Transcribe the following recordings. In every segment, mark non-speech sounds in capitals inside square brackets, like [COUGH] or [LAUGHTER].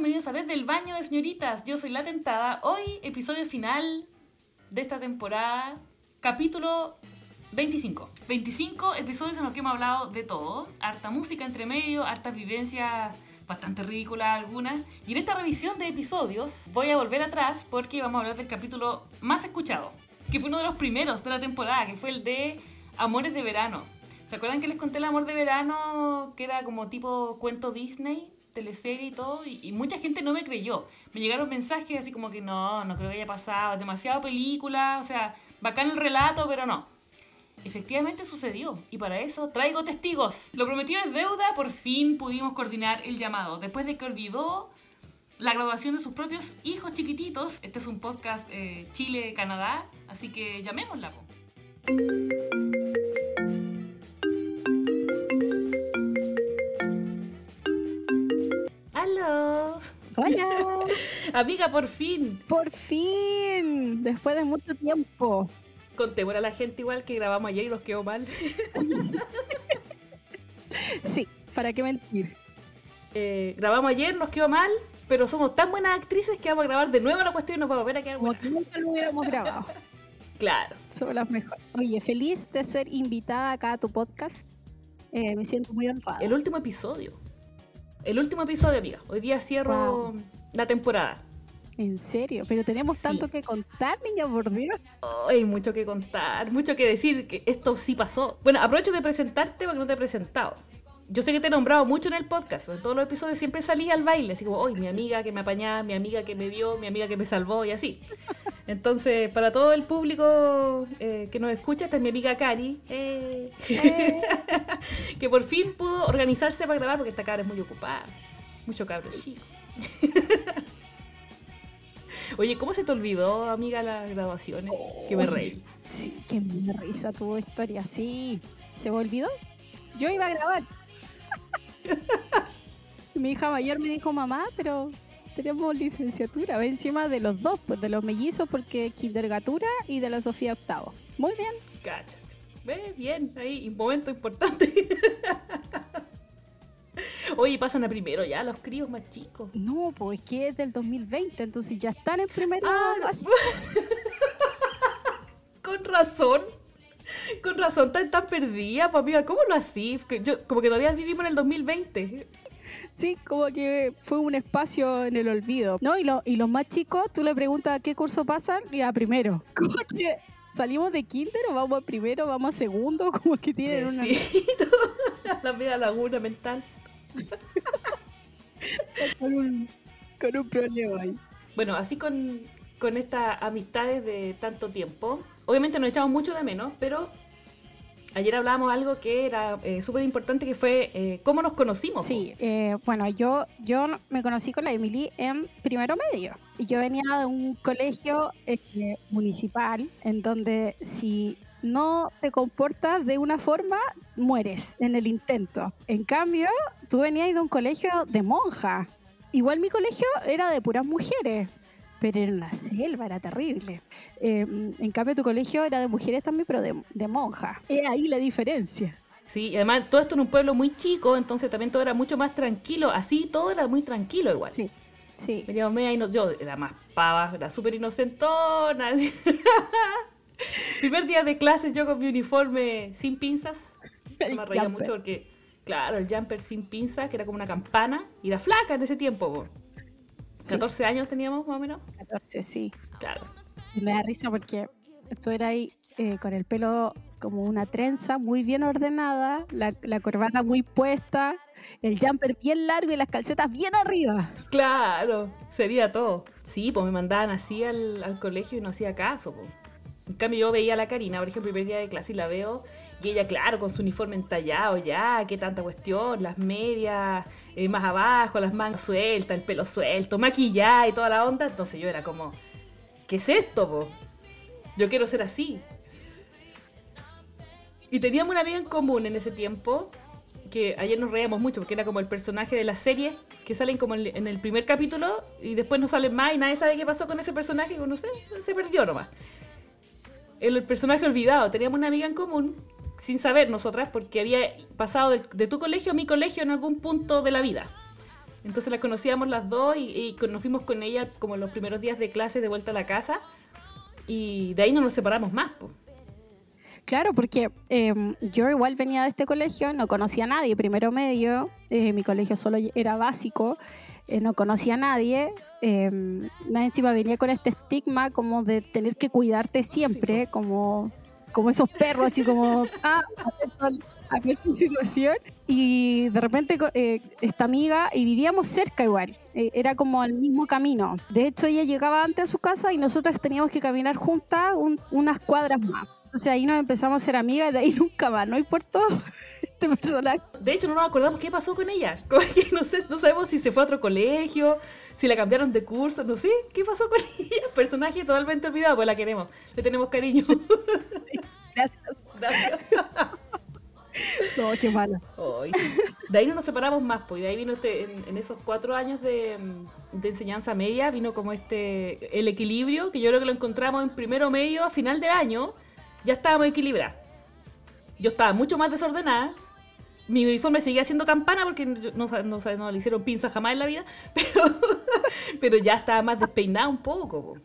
bienvenidos a Desde el Baño de Señoritas. Yo soy La Tentada. Hoy, episodio final de esta temporada, capítulo 25. 25 episodios en los que hemos hablado de todo. Harta música entre medio, hartas vivencias bastante ridículas algunas. Y en esta revisión de episodios voy a volver atrás porque vamos a hablar del capítulo más escuchado, que fue uno de los primeros de la temporada, que fue el de Amores de Verano. ¿Se acuerdan que les conté el amor de verano, que era como tipo cuento Disney? Teleserie y todo, y, mucha gente no me creyó. Me llegaron mensajes así como que no, no creo que haya pasado, demasiado película, o sea, bacán el relato, pero no. Efectivamente sucedió, y para eso traigo testigos. Lo prometido es deuda, por fin pudimos coordinar el llamado. Después de que olvidó la graduación de sus propios hijos chiquititos, este es un podcast eh, Chile-Canadá, así que llamémosla. Hola. [LAUGHS] Amiga, por fin. Por fin. Después de mucho tiempo. Contémosle a la gente igual que grabamos ayer y nos quedó mal. [LAUGHS] sí, ¿para qué mentir? Eh, grabamos ayer, nos quedó mal, pero somos tan buenas actrices que vamos a grabar de nuevo la cuestión y nos vamos a ver a quedar Como que nunca lo hubiéramos grabado. [LAUGHS] claro. Somos las mejores. Oye, feliz de ser invitada acá a tu podcast. Eh, me siento muy honrada. El último episodio. El último episodio, amiga. Hoy día cierro la temporada. ¿En serio? Pero tenemos tanto que contar, niña, por Dios. hay mucho que contar, mucho que decir, que esto sí pasó. Bueno, aprovecho de presentarte porque no te he presentado yo sé que te he nombrado mucho en el podcast, en todos los episodios siempre salí al baile, así como, hoy mi amiga que me apañaba, mi amiga que me vio, mi amiga que me salvó y así. Entonces, para todo el público eh, que nos escucha, esta es mi amiga Cari, eh, eh. [LAUGHS] que por fin pudo organizarse para grabar porque esta cabra es muy ocupada, mucho cabro chico. [LAUGHS] Oye, ¿cómo se te olvidó, amiga, las graduaciones? que me reí. Sí, que me risa tu historia, sí. ¿Se me olvidó? Yo iba a grabar. [LAUGHS] Mi hija mayor me dijo, mamá, pero tenemos licenciatura, encima de los dos, pues de los mellizos porque kindergatura y de la Sofía octavo. Muy bien. Cáchate. Ve bien, ahí, un momento importante. [LAUGHS] Oye, pasan a primero ya los críos más chicos. No, pues es que es del 2020, entonces ya están en primero. Ah, [LAUGHS] Con razón. Con razón, tan, tan perdida, pues amiga, ¿cómo lo así? Yo, como que todavía vivimos en el 2020. Sí, como que fue un espacio en el olvido. ¿No? Y, lo, y los más chicos, tú le preguntas a qué curso pasan y a primero. [LAUGHS] Como que salimos de kinder o vamos a primero, vamos a segundo, [LAUGHS] como que tienen una... [LAUGHS] La media laguna mental. con, un, con un problema ahí. Bueno, así con, con estas amistades de tanto tiempo, Obviamente nos echamos mucho de menos, pero ayer hablábamos algo que era eh, súper importante, que fue eh, cómo nos conocimos. Sí, eh, bueno, yo, yo me conocí con la Emily en primero medio. Y yo venía de un colegio municipal en donde si no te comportas de una forma, mueres en el intento. En cambio, tú venías de un colegio de monja. Igual mi colegio era de puras mujeres, pero era una selva, era terrible. Eh, en cambio, tu colegio era de mujeres también, pero de, de monjas. Es ahí la diferencia. Sí, y además todo esto en un pueblo muy chico, entonces también todo era mucho más tranquilo. Así todo era muy tranquilo igual. Sí, sí. Veníamos media yo era más pava, era súper inocentona. [LAUGHS] Primer día de clases yo con mi uniforme sin pinzas. me reía mucho porque, claro, el jumper sin pinzas, que era como una campana, y era flaca en ese tiempo. 14 años teníamos más o menos. 14, sí. Claro. Y me da risa porque tú eras ahí eh, con el pelo como una trenza muy bien ordenada, la, la, corbata muy puesta, el jumper bien largo y las calcetas bien arriba. Claro, sería todo. Sí, pues me mandaban así al, al colegio y no hacía caso. Pues. En cambio yo veía a la Karina, por ejemplo, el primer día de clase y la veo y ella, claro, con su uniforme entallado ya, qué tanta cuestión, las medias eh, más abajo, las mangas sueltas, el pelo suelto, maquillada y toda la onda. Entonces yo era como, ¿qué es esto, po? Yo quiero ser así. Y teníamos una amiga en común en ese tiempo, que ayer nos reíamos mucho, porque era como el personaje de la serie, que salen como en el primer capítulo y después no salen más y nadie sabe qué pasó con ese personaje, no sé, se perdió nomás. El personaje olvidado, teníamos una amiga en común sin saber nosotras, porque había pasado de, tu colegio a mi colegio en algún punto de la vida. Entonces la conocíamos las dos y, y nos fuimos con ella como los primeros días de clase de vuelta a la casa. Y de ahí no nos separamos más. Po. Claro, porque em, yo igual venía de este colegio, no conocía a nadie, primero medio, eh, mi colegio solo era básico, eh, no conocía a nadie, eh, más encima venía con este estigma como de tener que cuidarte siempre, como, como esos perros, así como, ah, a cualquier situación. Y de repente eh, esta amiga, y vivíamos cerca igual, eh, era como el mismo camino. De hecho, ella llegaba antes a su casa y nosotras teníamos que caminar juntas unas cuadras más. Entonces ahí nos empezamos a ser amigas y de ahí nunca más, no importó [LAUGHS] este personaje. De hecho, no nos acordamos qué pasó con ella. [LAUGHS] no, sé, no sabemos si se fue a otro colegio, si la cambiaron de curso, no sé qué pasó con [LAUGHS] ella. Personaje totalmente olvidado, pues la queremos, le tenemos cariño. [LAUGHS] Gracias. Gracias. No, qué malo. De ahí no nos separamos más, pues. De ahí vino este, en, esos cuatro años de, enseñanza media, vino como este, el equilibrio, que yo creo que lo encontramos en primero medio, a final de año, ya estábamos equilibrados. Yo estaba mucho más desordenada. Mi uniforme seguía siendo campana porque no, no, le hicieron pinza jamás en la vida, [LAUGHS] pero, pero ya estaba más despeinada un poco.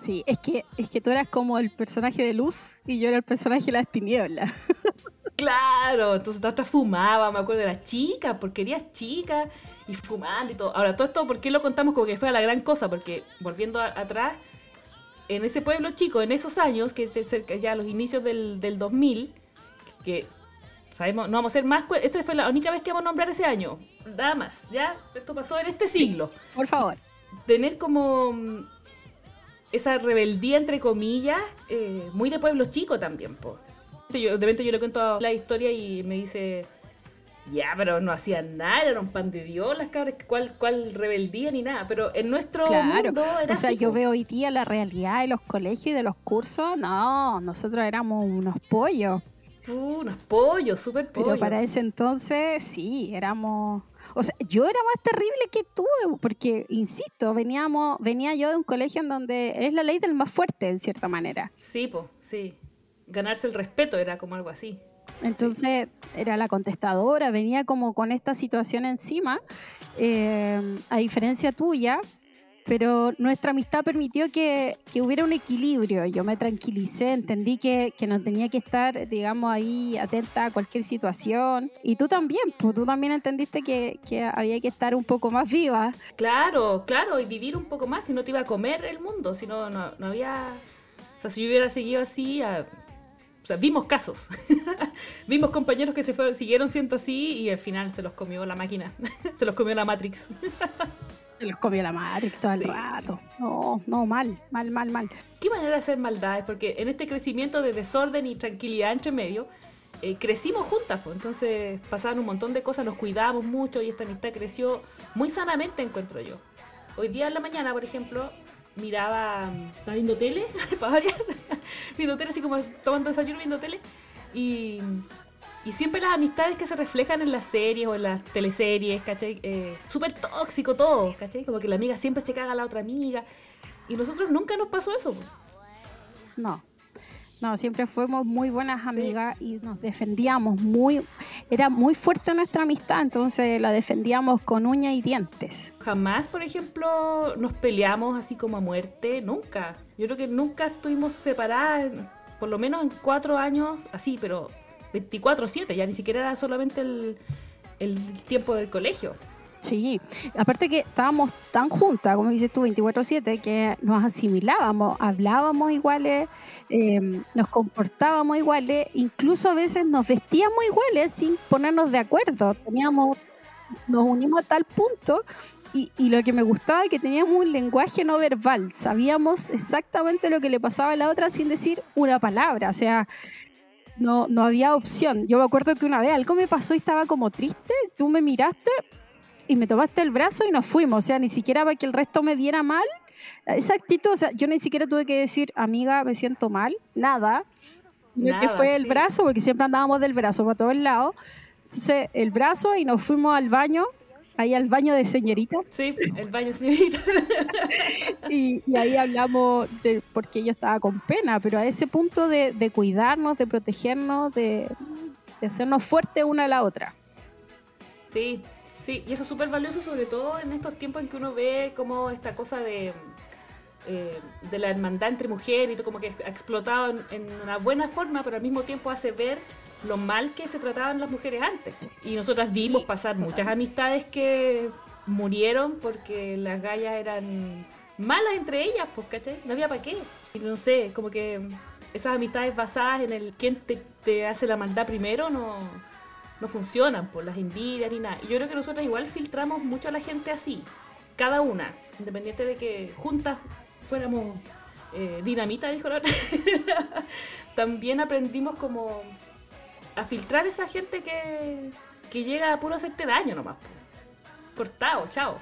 Sí, es que, es que tú eras como el personaje de luz y yo era el personaje de las tinieblas. [LAUGHS] Claro, entonces la otra fumaba, me acuerdo de las chicas, porquerías chicas, y fumando y todo. Ahora, todo esto, ¿por qué lo contamos como que fue la gran cosa? Porque volviendo atrás, en ese pueblo chico, en esos años, que ya a los inicios del, del 2000, que sabemos, no vamos a ser más, esta fue la única vez que vamos a nombrar ese año, nada más, ¿ya? Esto pasó en este siglo. por favor. Tener como mm, esa rebeldía, entre comillas, eh, muy de pueblo chico también, po. Yo, de repente yo le cuento la historia y me dice, ya, pero no hacían nada, era un pan de Dios las cabras, ¿cuál, cuál rebeldía ni nada? Pero en nuestro mundo era O sea, yo veo hoy día la realidad de los colegios y de los cursos, no, nosotros éramos unos pollos. Unos pollos, súper pollos. Pero para ese entonces, sí, éramos... O sea, yo era más terrible que tú, porque, insisto, veníamos, venía yo de un colegio en donde es la ley del más fuerte, en cierta manera. Sí, pues, sí ganarse el respeto, era como algo así. Entonces era la contestadora, venía como con esta situación encima, eh, a diferencia tuya, pero nuestra amistad permitió que, que, hubiera un equilibrio. Yo me tranquilicé, entendí que, que, no tenía que estar, digamos, ahí atenta a cualquier situación. Y tú también, pues tú también entendiste que, que había que estar un poco más viva. Claro, claro, y vivir un poco más, si no te iba a comer el mundo, si no, no, no había... O sea, si yo hubiera seguido así, a o sea, vimos casos. [LAUGHS] vimos compañeros que se fueron, siguieron siendo así y al final se los comió la máquina. [LAUGHS] se los comió la Matrix. [LAUGHS] se los comió la Matrix todo el rato. No, no, mal, mal, mal, mal. ¿Qué manera de hacer maldades? Porque en este crecimiento de desorden y tranquilidad entre medio, eh, crecimos juntas, pues. entonces pasaban un montón de cosas, nos cuidábamos mucho y esta amistad creció muy sanamente, encuentro yo. Hoy día en la mañana, por ejemplo, miraba, estaba viendo tele, [LAUGHS] para variar, [LAUGHS] viendo tele, así como tomando desayuno viendo tele, y, y, siempre las amistades que se reflejan en las series o en las teleseries, ¿cachai? Eh, Súper tóxico todo, ¿cachai? Como que la amiga siempre se caga a la otra amiga, y nosotros nunca nos pasó eso. No. No, siempre fuimos muy buenas amigas y nos defendíamos muy, era muy fuerte nuestra amistad, entonces la defendíamos con uñas y dientes. Jamás, por ejemplo, nos peleamos así como a muerte, nunca. Yo creo que nunca estuvimos separadas, por lo menos en cuatro años, así, pero 24-7, ya ni siquiera era solamente el, el tiempo del colegio. Sí, aparte que estábamos tan juntas, como dices tú, 24/7, que nos asimilábamos, hablábamos iguales, em, nos comportábamos iguales, incluso a veces nos vestíamos iguales sin ponernos de acuerdo. Teníamos, nos unimos a tal punto y, y, lo que me gustaba es que teníamos un lenguaje no verbal, sabíamos exactamente lo que le pasaba a la otra sin decir una palabra, o sea, no, no había opción. Yo me acuerdo que una vez algo me pasó y estaba como triste, tú me miraste y me tomaste el brazo y nos fuimos. O sea, ni siquiera para que el resto me viera mal. Esa actitud, o sea, yo ni siquiera tuve que decir, amiga, me siento mal, nada. Nada que fue el brazo, porque siempre andábamos del brazo para todos lados. Entonces, el brazo y nos fuimos al baño, ahí al baño de señoritas. Sí, el baño de señoritas. [LAUGHS] y, ahí hablamos de porque yo estaba con pena, pero a ese punto de, de cuidarnos, de protegernos, de, de hacernos fuertes una a la otra. Sí, Sí, y eso es súper valioso, sobre todo en estos tiempos en que uno ve como esta cosa de, eh, de la hermandad entre mujeres y todo como que ha explotado en, en una buena forma, pero al mismo tiempo hace ver lo mal que se trataban las mujeres antes. Y nosotras vimos Sí, pasar muchas amistades que murieron porque las gallas eran malas entre ellas, pues, ¿cachai? No había para qué. Y no sé, como que esas amistades basadas en el quién te, te hace la maldad primero no, no funcionan por las envidias ni nada. Y yo creo que nosotros igual filtramos mucho a la gente así, cada una, independiente de que juntas fuéramos eh, dinamita, dijo la otra. [LAUGHS] También aprendimos como a filtrar esa gente que, que llega a puro hacerte daño nomás. Cortado, chao.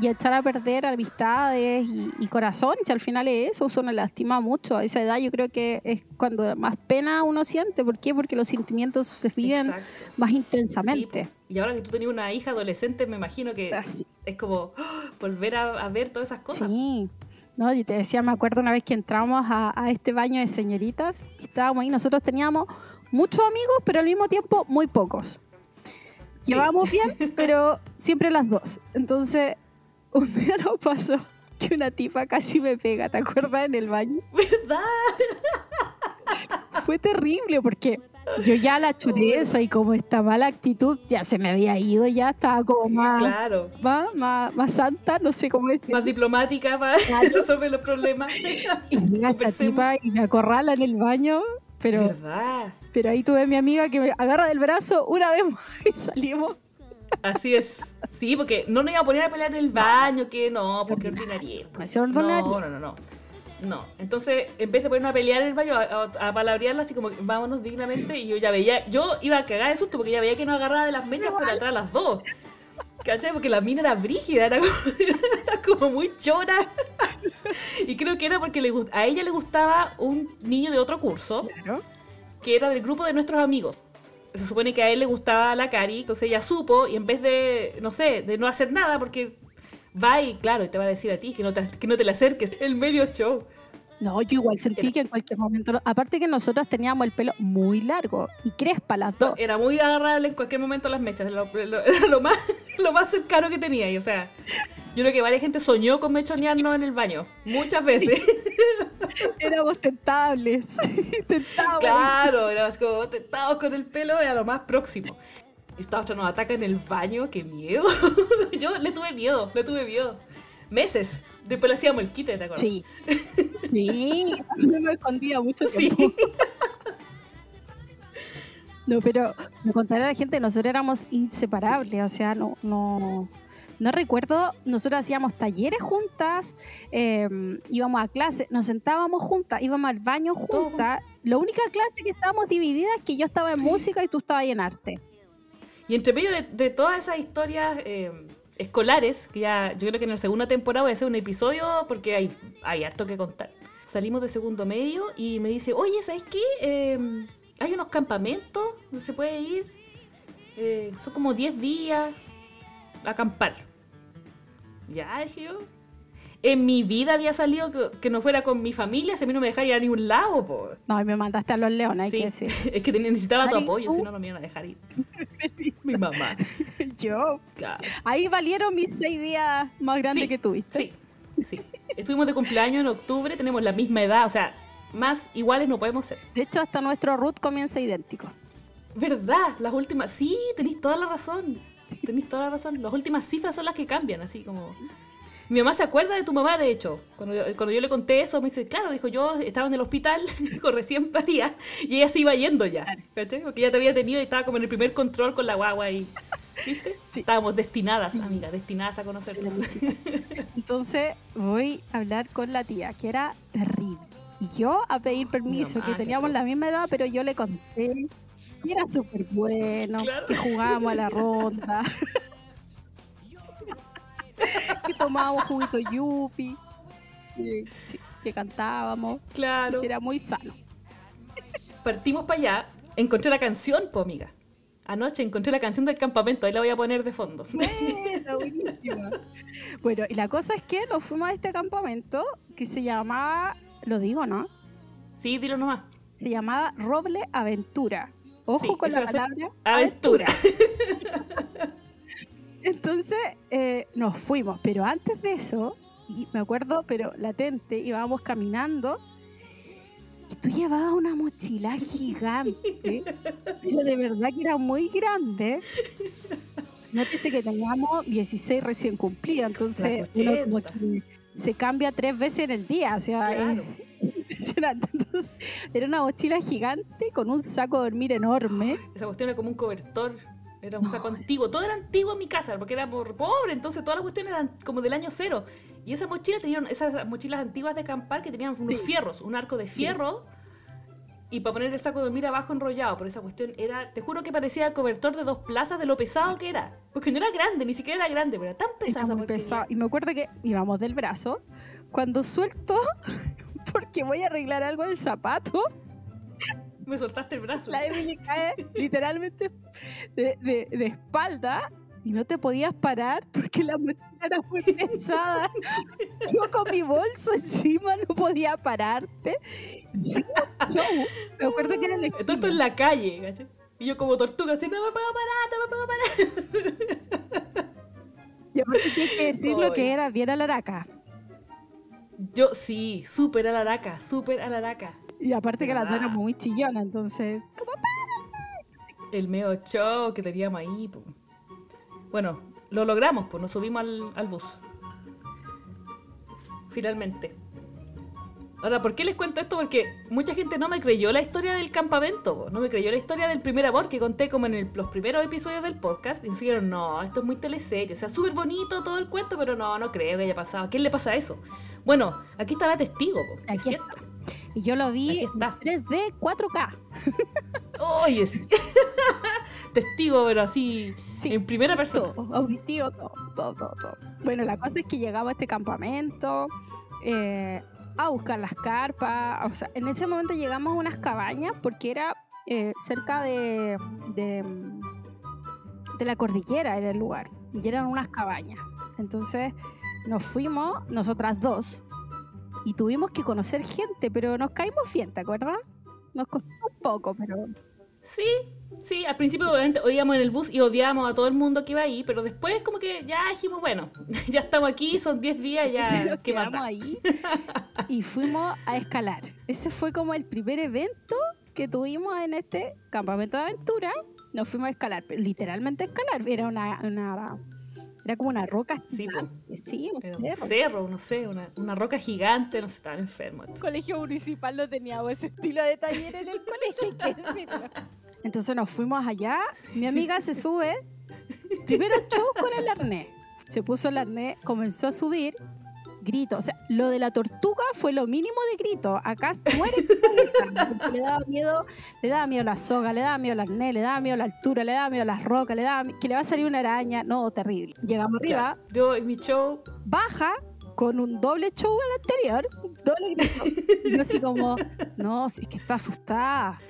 Y echar a perder amistades y, y corazón, si al final es eso, eso nos lastima mucho. A esa edad yo creo que es cuando más pena uno siente. ¿Por qué? Porque los sentimientos se viven más intensamente. y ahora que tú tenías una hija adolescente, me imagino que Así. es como ¡ah! volver a, a ver todas esas cosas. Sí. No, y te decía, me acuerdo una vez que entramos a, a este baño de señoritas, estábamos ahí, nosotros teníamos muchos amigos, pero al mismo tiempo muy pocos. Sí. Llevábamos bien, [LAUGHS] pero siempre las dos. Entonces, un día nos pasó que una tipa casi me pega, ¿te acuerdas? En el baño. ¿Verdad? Fue terrible porque yo ya la chureza y como esta mala actitud ya se me había ido, ya estaba como más, Claro. más, más, más santa, no sé cómo decirlo. Más diplomática para [LAUGHS] Claro. resolver los problemas. Y llega esta tipa y me acorrala en el baño, pero, ¿Verdad? pero ahí tuve a mi amiga que me agarra del brazo una vez más [LAUGHS] y salimos. Así es. Sí, porque no nos iba a poner a pelear en el baño, que no, porque ordinaria. No, no, no, no. No. Entonces, en vez de ponernos a pelear en el baño, a, a, a palabrearla así como vámonos dignamente, y yo ya veía, yo iba a cagar de susto porque ya veía que nos agarraba de las mechas por atrás las dos. ¿Cachai? Porque la mina era brígida, era como, era [LAUGHS] como muy chora. Y creo que era porque le, a ella le gustaba un niño de otro curso Claro. que era del grupo de nuestros amigos. Se supone que a él le gustaba la Cari, entonces ella supo y en vez de, no sé, de no hacer nada, porque va y claro, y te va a decir a ti que no te, que no te le acerques, el medio show. No, yo igual sentí que en cualquier momento. Aparte que nosotras teníamos el pelo muy largo y crespa las dos. Era muy agarrable en cualquier momento las mechas, lo, lo- [LAUGHS] era lo más, lo más cercano que tenía. Y, o sea, yo creo que varias gente soñó con mechonearnos en el baño, muchas veces. [LAUGHS] Éramos tentables. [LAUGHS] tentables. Claro, así como tentados con el pelo, era lo más próximo. Esta otra nos ataca en el baño, qué miedo. [LAUGHS] Yo le tuve miedo, le tuve miedo. Meses. Después le hacíamos el quite, ¿te acuerdas? Sí. Sí. [LAUGHS] Yo me escondía mucho Sí. No, pero me contaré a la gente, nosotros éramos inseparables, o sea, no, no, no recuerdo, nosotros hacíamos talleres juntas, eh, íbamos a clase, nos sentábamos juntas, íbamos al baño juntas. La única clase que estábamos divididas es que yo estaba en música y tú estabas en arte. Y entre medio de, todas esas historias eh, escolares, que ya yo creo que en la segunda temporada voy a hacer un episodio porque hay, hay harto que contar. Salimos de segundo medio y me dice, oye, ¿sabes qué? Eh, hay unos campamentos donde se puede ir. Eh, son como 10 días a acampar. Ya, dije yo. En mi vida había salido que, que no fuera con mi familia, si a mí no me dejaría ir a ningún lado, po. No, y me mandaste a los leones, hay que [LAUGHS] decir. es que necesitaba tu apoyo, si no, no me iban a dejar ir. [LAUGHS] mi mamá. [LAUGHS] Yo. Claro. Ahí valieron mis seis días más grandes Sí, que tuviste. Sí, sí. Estuvimos de cumpleaños en octubre, tenemos la misma edad, o sea, más iguales no podemos ser. De hecho, hasta nuestro root comienza idéntico. ¿Verdad? Las últimas, sí, tenéis toda la razón. Tenéis toda la razón. Las últimas cifras son las que cambian, así como... Mi mamá se acuerda de tu mamá, de hecho. Cuando yo, cuando yo le conté eso, me dice, claro, dijo, yo estaba en el hospital, [LAUGHS] dijo, recién paría, y ella se iba yendo ya, ¿cachai? Porque ya te había tenido y estaba como en el primer control con la guagua y... ¿Viste? [LAUGHS] Sí. Estábamos destinadas, amiga, destinadas a conocernos. [LAUGHS] Entonces voy a hablar con la tía, que era terrible. Y yo a pedir permiso, que teníamos la misma edad, pero yo le conté que era súper bueno, Claro. que jugábamos a la ronda, tomábamos juguito yupi, que, sí, que cantábamos, Claro. que era muy sano. Partimos para allá, encontré la canción, po, amiga. Anoche encontré la canción del campamento, ahí la voy a poner de fondo. Buena, buenísima. Bueno, y la cosa es que nos fuimos a este campamento que se llamaba, lo digo, ¿no? Sí, dilo nomás. Se llamaba Roble Aventura. Ojo Sí, con la palabra Aventura. [LAUGHS] Entonces eh, nos fuimos, pero antes de eso, y me acuerdo, pero latente, íbamos caminando y tú llevabas una mochila gigante, [LAUGHS] pero de verdad que era muy grande. Nótese que teníamos 16 recién cumplidos, entonces uno como que se cambia tres veces en el día, o sea, Claro. es [LAUGHS] impresionante. Entonces, era una mochila gigante con un saco de dormir enorme. Esa cuestión era como un cobertor. Era un saco antiguo. Todo era antiguo en mi casa, porque era por pobre. Entonces todas las cuestiones eran como del año cero. Y esa mochila tenían esas mochilas antiguas de acampar que tenían unos Sí. fierros, un arco de Sí. fierro. Y para poner el saco de dormir abajo enrollado. Pero esa cuestión era, te juro que parecía el cobertor de dos plazas de lo pesado que era. Porque no era grande, ni siquiera era grande, pero era tan pesada Era. Y me acuerdo que íbamos del brazo. Cuando suelto, [LAUGHS] porque voy a arreglar algo del zapato, Me soltaste el brazo. la Emily cae [LAUGHS] literalmente de, de- de espalda y no te podías parar porque la mochila era muy pesada. [LAUGHS] Yo con mi bolso encima no podía pararte. Sí, show. Me acuerdo que era el Todo esto en la calle, ¿cachai? Y yo como tortuga, así, no me puedo parar, no me puedo parar. [LAUGHS] Y aparte tienes que decir lo que era bien alaraca. Yo sí, súper alaraca, súper alaraca. Y aparte que la ¿Verdad? era muy chillona, entonces. ¿cómo El medio show que teníamos ahí. po. Bueno, lo logramos, pues nos subimos al, al bus. Finalmente. Ahora, ¿por qué les cuento esto? Porque mucha gente no me creyó la historia del campamento, po. no me creyó la historia del primer amor que conté como en el- los primeros episodios del podcast. Y nos dijeron, no, esto es muy teleserio, o sea, súper bonito todo el cuento, pero no, no creo que haya pasado. ¿A quién le pasa eso? Bueno, aquí está la testigo, po, es cierto. Y yo lo vi en está. 3D 4K. Oye, [LAUGHS] testigo, pero así, Sí, en primera persona. todo, auditivo, todo, todo, todo, todo. Bueno, la cosa es que llegaba a este campamento eh, a buscar las carpas. O sea, en ese momento llegamos a unas cabañas porque era eh, cerca de, de, de la cordillera, era el lugar. Y eran unas cabañas. Entonces nos fuimos, nosotras dos, y tuvimos que conocer gente, pero nos caímos bien, ¿te acuerdas? Nos costó un poco, pero Sí, sí, al principio obviamente oíamos en el bus y odiábamos a todo el mundo que iba ahí, pero después como que ya dijimos, bueno, [LAUGHS] ya estamos aquí, son 10 días, ya, nos ¿qué más quedamos da? ahí [LAUGHS] y fuimos a escalar. Ese fue como el primer evento que tuvimos en este campamento de aventura. Nos fuimos a escalar, pero literalmente a escalar. Era una, una- era como una roca Sí, po. gigante. Sí, un cerro. no sé, una, una roca gigante, no estaban enfermos. El colegio municipal no teníamos ese estilo de taller en el colegio, hay que decirlo. Entonces nos fuimos allá, mi amiga se sube, primero show con el arnés. Se puso el arnés, comenzó a subir, grito. O sea, lo de la tortuga fue lo mínimo de grito. Acá muere le daba miedo, le daba miedo la soga, le daba miedo el arnés, le daba miedo la altura, le daba miedo las rocas, le daba mi- que le va a salir una araña. No, terrible. Llegamos arriba, Yo en mi show, baja con un doble show al anterior, doble grito. Y yo así como, no, si es que está asustada,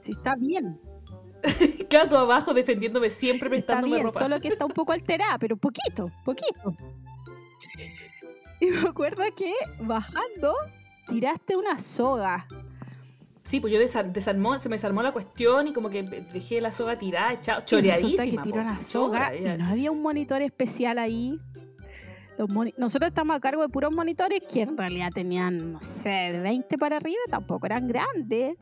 si está bien, [LAUGHS] claro, tú abajo defendiéndome siempre, está prestándome bien, ropa. solo que está un poco alterada, pero poquito, poquito. Y me acuerdo que bajando tiraste una soga. Sí, pues yo desa- desarmó, se me desarmó la cuestión y como que dejé la soga tirada, Y resulta choreadísima. que tiró una soga y no había un monitor especial ahí. Los moni- Nosotros estamos a cargo de puros monitores que en realidad tenían, no sé, de 20 para arriba, tampoco eran grandes.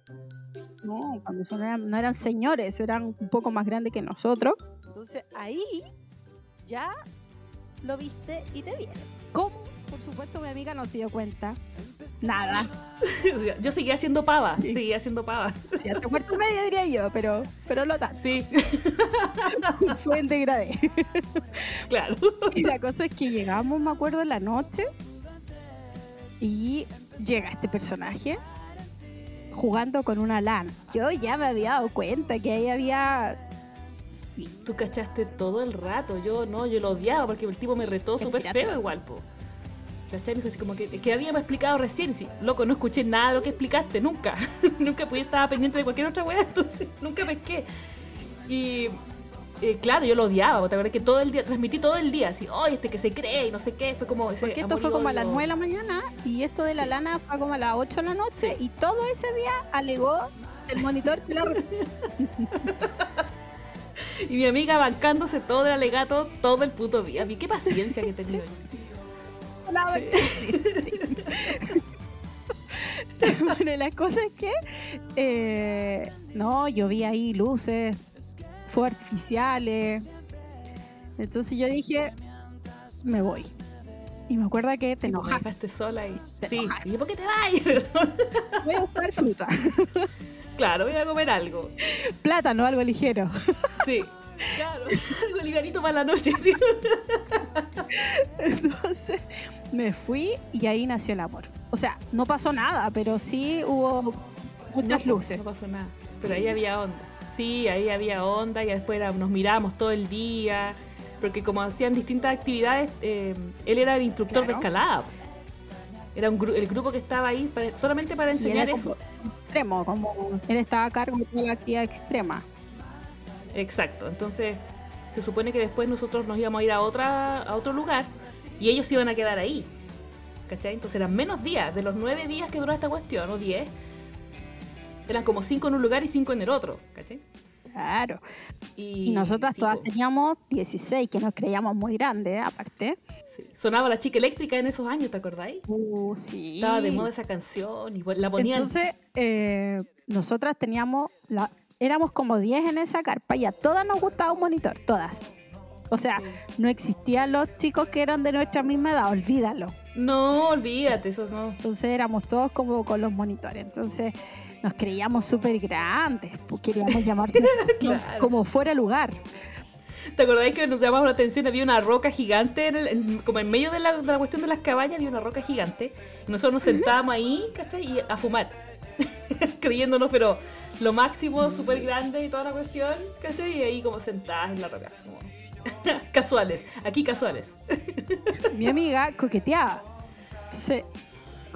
No, cuando son eran- no eran señores, eran un poco más grandes que nosotros. Entonces ahí ya lo viste y te vieron. ¿Cómo? Por supuesto mi amiga no se dio cuenta. Nada. [LAUGHS] [LAUGHS] Yo seguía haciendo pava, Sí. seguía haciendo pava. Hasta cuarto medio diría yo, pero, pero no tanto. Sí, [LAUGHS] Fue en degradé. claro. Y la cosa es que llegamos, me acuerdo, en la noche y llega este personaje jugando con una lana. Yo ya me había dado cuenta que ahí había... Tú cachaste todo el rato, yo no, yo lo odiaba porque el tipo me retó súper feo igual, po. ¿Cachai? Me dijo así como que, que habíamos explicado recién, sí, loco, no escuché nada de lo que explicaste, nunca. [LAUGHS] nunca pude estar pendiente de cualquier otra weá, [LAUGHS] entonces nunca pesqué. Y eh, claro, yo lo odiaba, te acuerdas que todo el día, transmití todo el día, así, oye, este que se cree y no sé qué, fue como ese Porque esto fue como a las odio. 9 de la mañana y esto de la lana fue como a las 8 de la noche y todo ese día alegó el monitor que la... [LAUGHS] Y mi amiga bancándose todo el alegato todo el puto día. qué paciencia que tenía. [LAUGHS] bueno, la cosa es que eh, no, yo vi ahí luces, fue artificiales. Entonces yo dije, me voy. Y me acuerdo que te pues, enojaste. sola y. sí, y ¿por qué te vas? [LAUGHS] voy a buscar fruta. claro, voy a comer algo. Plátano, algo ligero. sí. Claro, [LAUGHS] algo livianito para la noche. ¿sí? [LAUGHS] Entonces me fui y ahí nació el amor. O sea, no pasó nada, pero sí hubo muchas luces. No pasó nada, pero ahí había onda. Sí, ahí había onda y después nos miramos todo el día, porque como hacían distintas actividades, eh, él era el instructor de escalada. Era un el grupo que estaba ahí solamente para enseñar eso. Extremo, como él estaba a cargo de toda la actividad extrema. Exacto, entonces se supone que después nosotros nos íbamos a ir a, otra, a otro lugar y ellos iban a quedar ahí. ¿Cachai? Entonces eran menos días, de los nueve días que duró esta cuestión, o diez, eran como cinco en un lugar y cinco en el otro, ¿cachai? Claro. Y, nosotras todas teníamos 16, que nos creíamos muy grandes, aparte. Sonaba la chica eléctrica en esos años, ¿te acordáis? Uh, sí. Estaba de moda esa canción y la ponían. Entonces, eh, nosotras teníamos la, éramos como 10 en esa carpa y a todas nos gustaba un monitor, todas. O sea, no existían los chicos que eran de nuestra misma edad, olvídalo. No, olvídate, eso no. Entonces éramos todos como con los monitores. Entonces nos creíamos súper grandes, pues queríamos llamarse [LAUGHS] como fuera lugar. ¿Te acordáis que nos llamaba la atención? Había una roca gigante, en como en medio de la, de la, cuestión de las cabañas, había una roca gigante. Y nosotros nos sentábamos ahí, ¿cachai? Y a fumar. [LAUGHS] Creyéndonos, pero lo máximo, súper grande y toda la cuestión, ¿cachai? Y ahí como sentadas en la roca. [LAUGHS] casuales, aquí casuales. [LAUGHS] Mi amiga coqueteaba. Entonces,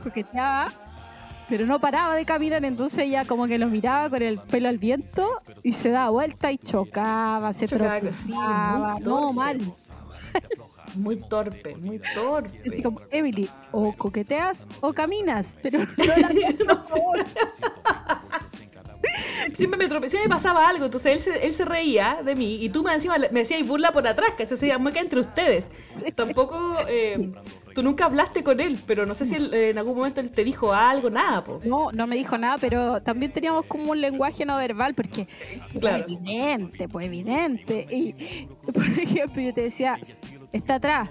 coqueteaba, pero no paraba de caminar, entonces ella como que lo miraba con el pelo al viento y se daba vuelta y chocaba, se tropezaba. no, mal. Muy torpe, muy torpe. Así como, Emily, o coqueteas o caminas, pero no la [LAUGHS] [LAUGHS] siempre me tropecé, me pasaba algo, entonces él se, él se reía de mí y tú me encima me decías burla por atrás, que se hacía mueca entre ustedes. Tampoco, eh, tú nunca hablaste con él, pero no sé si en algún momento él te dijo algo, nada. Po. No, no me dijo nada, pero también teníamos como un lenguaje no verbal, porque claro. evidente, pues evidente. Y, por ejemplo, yo te decía, está atrás,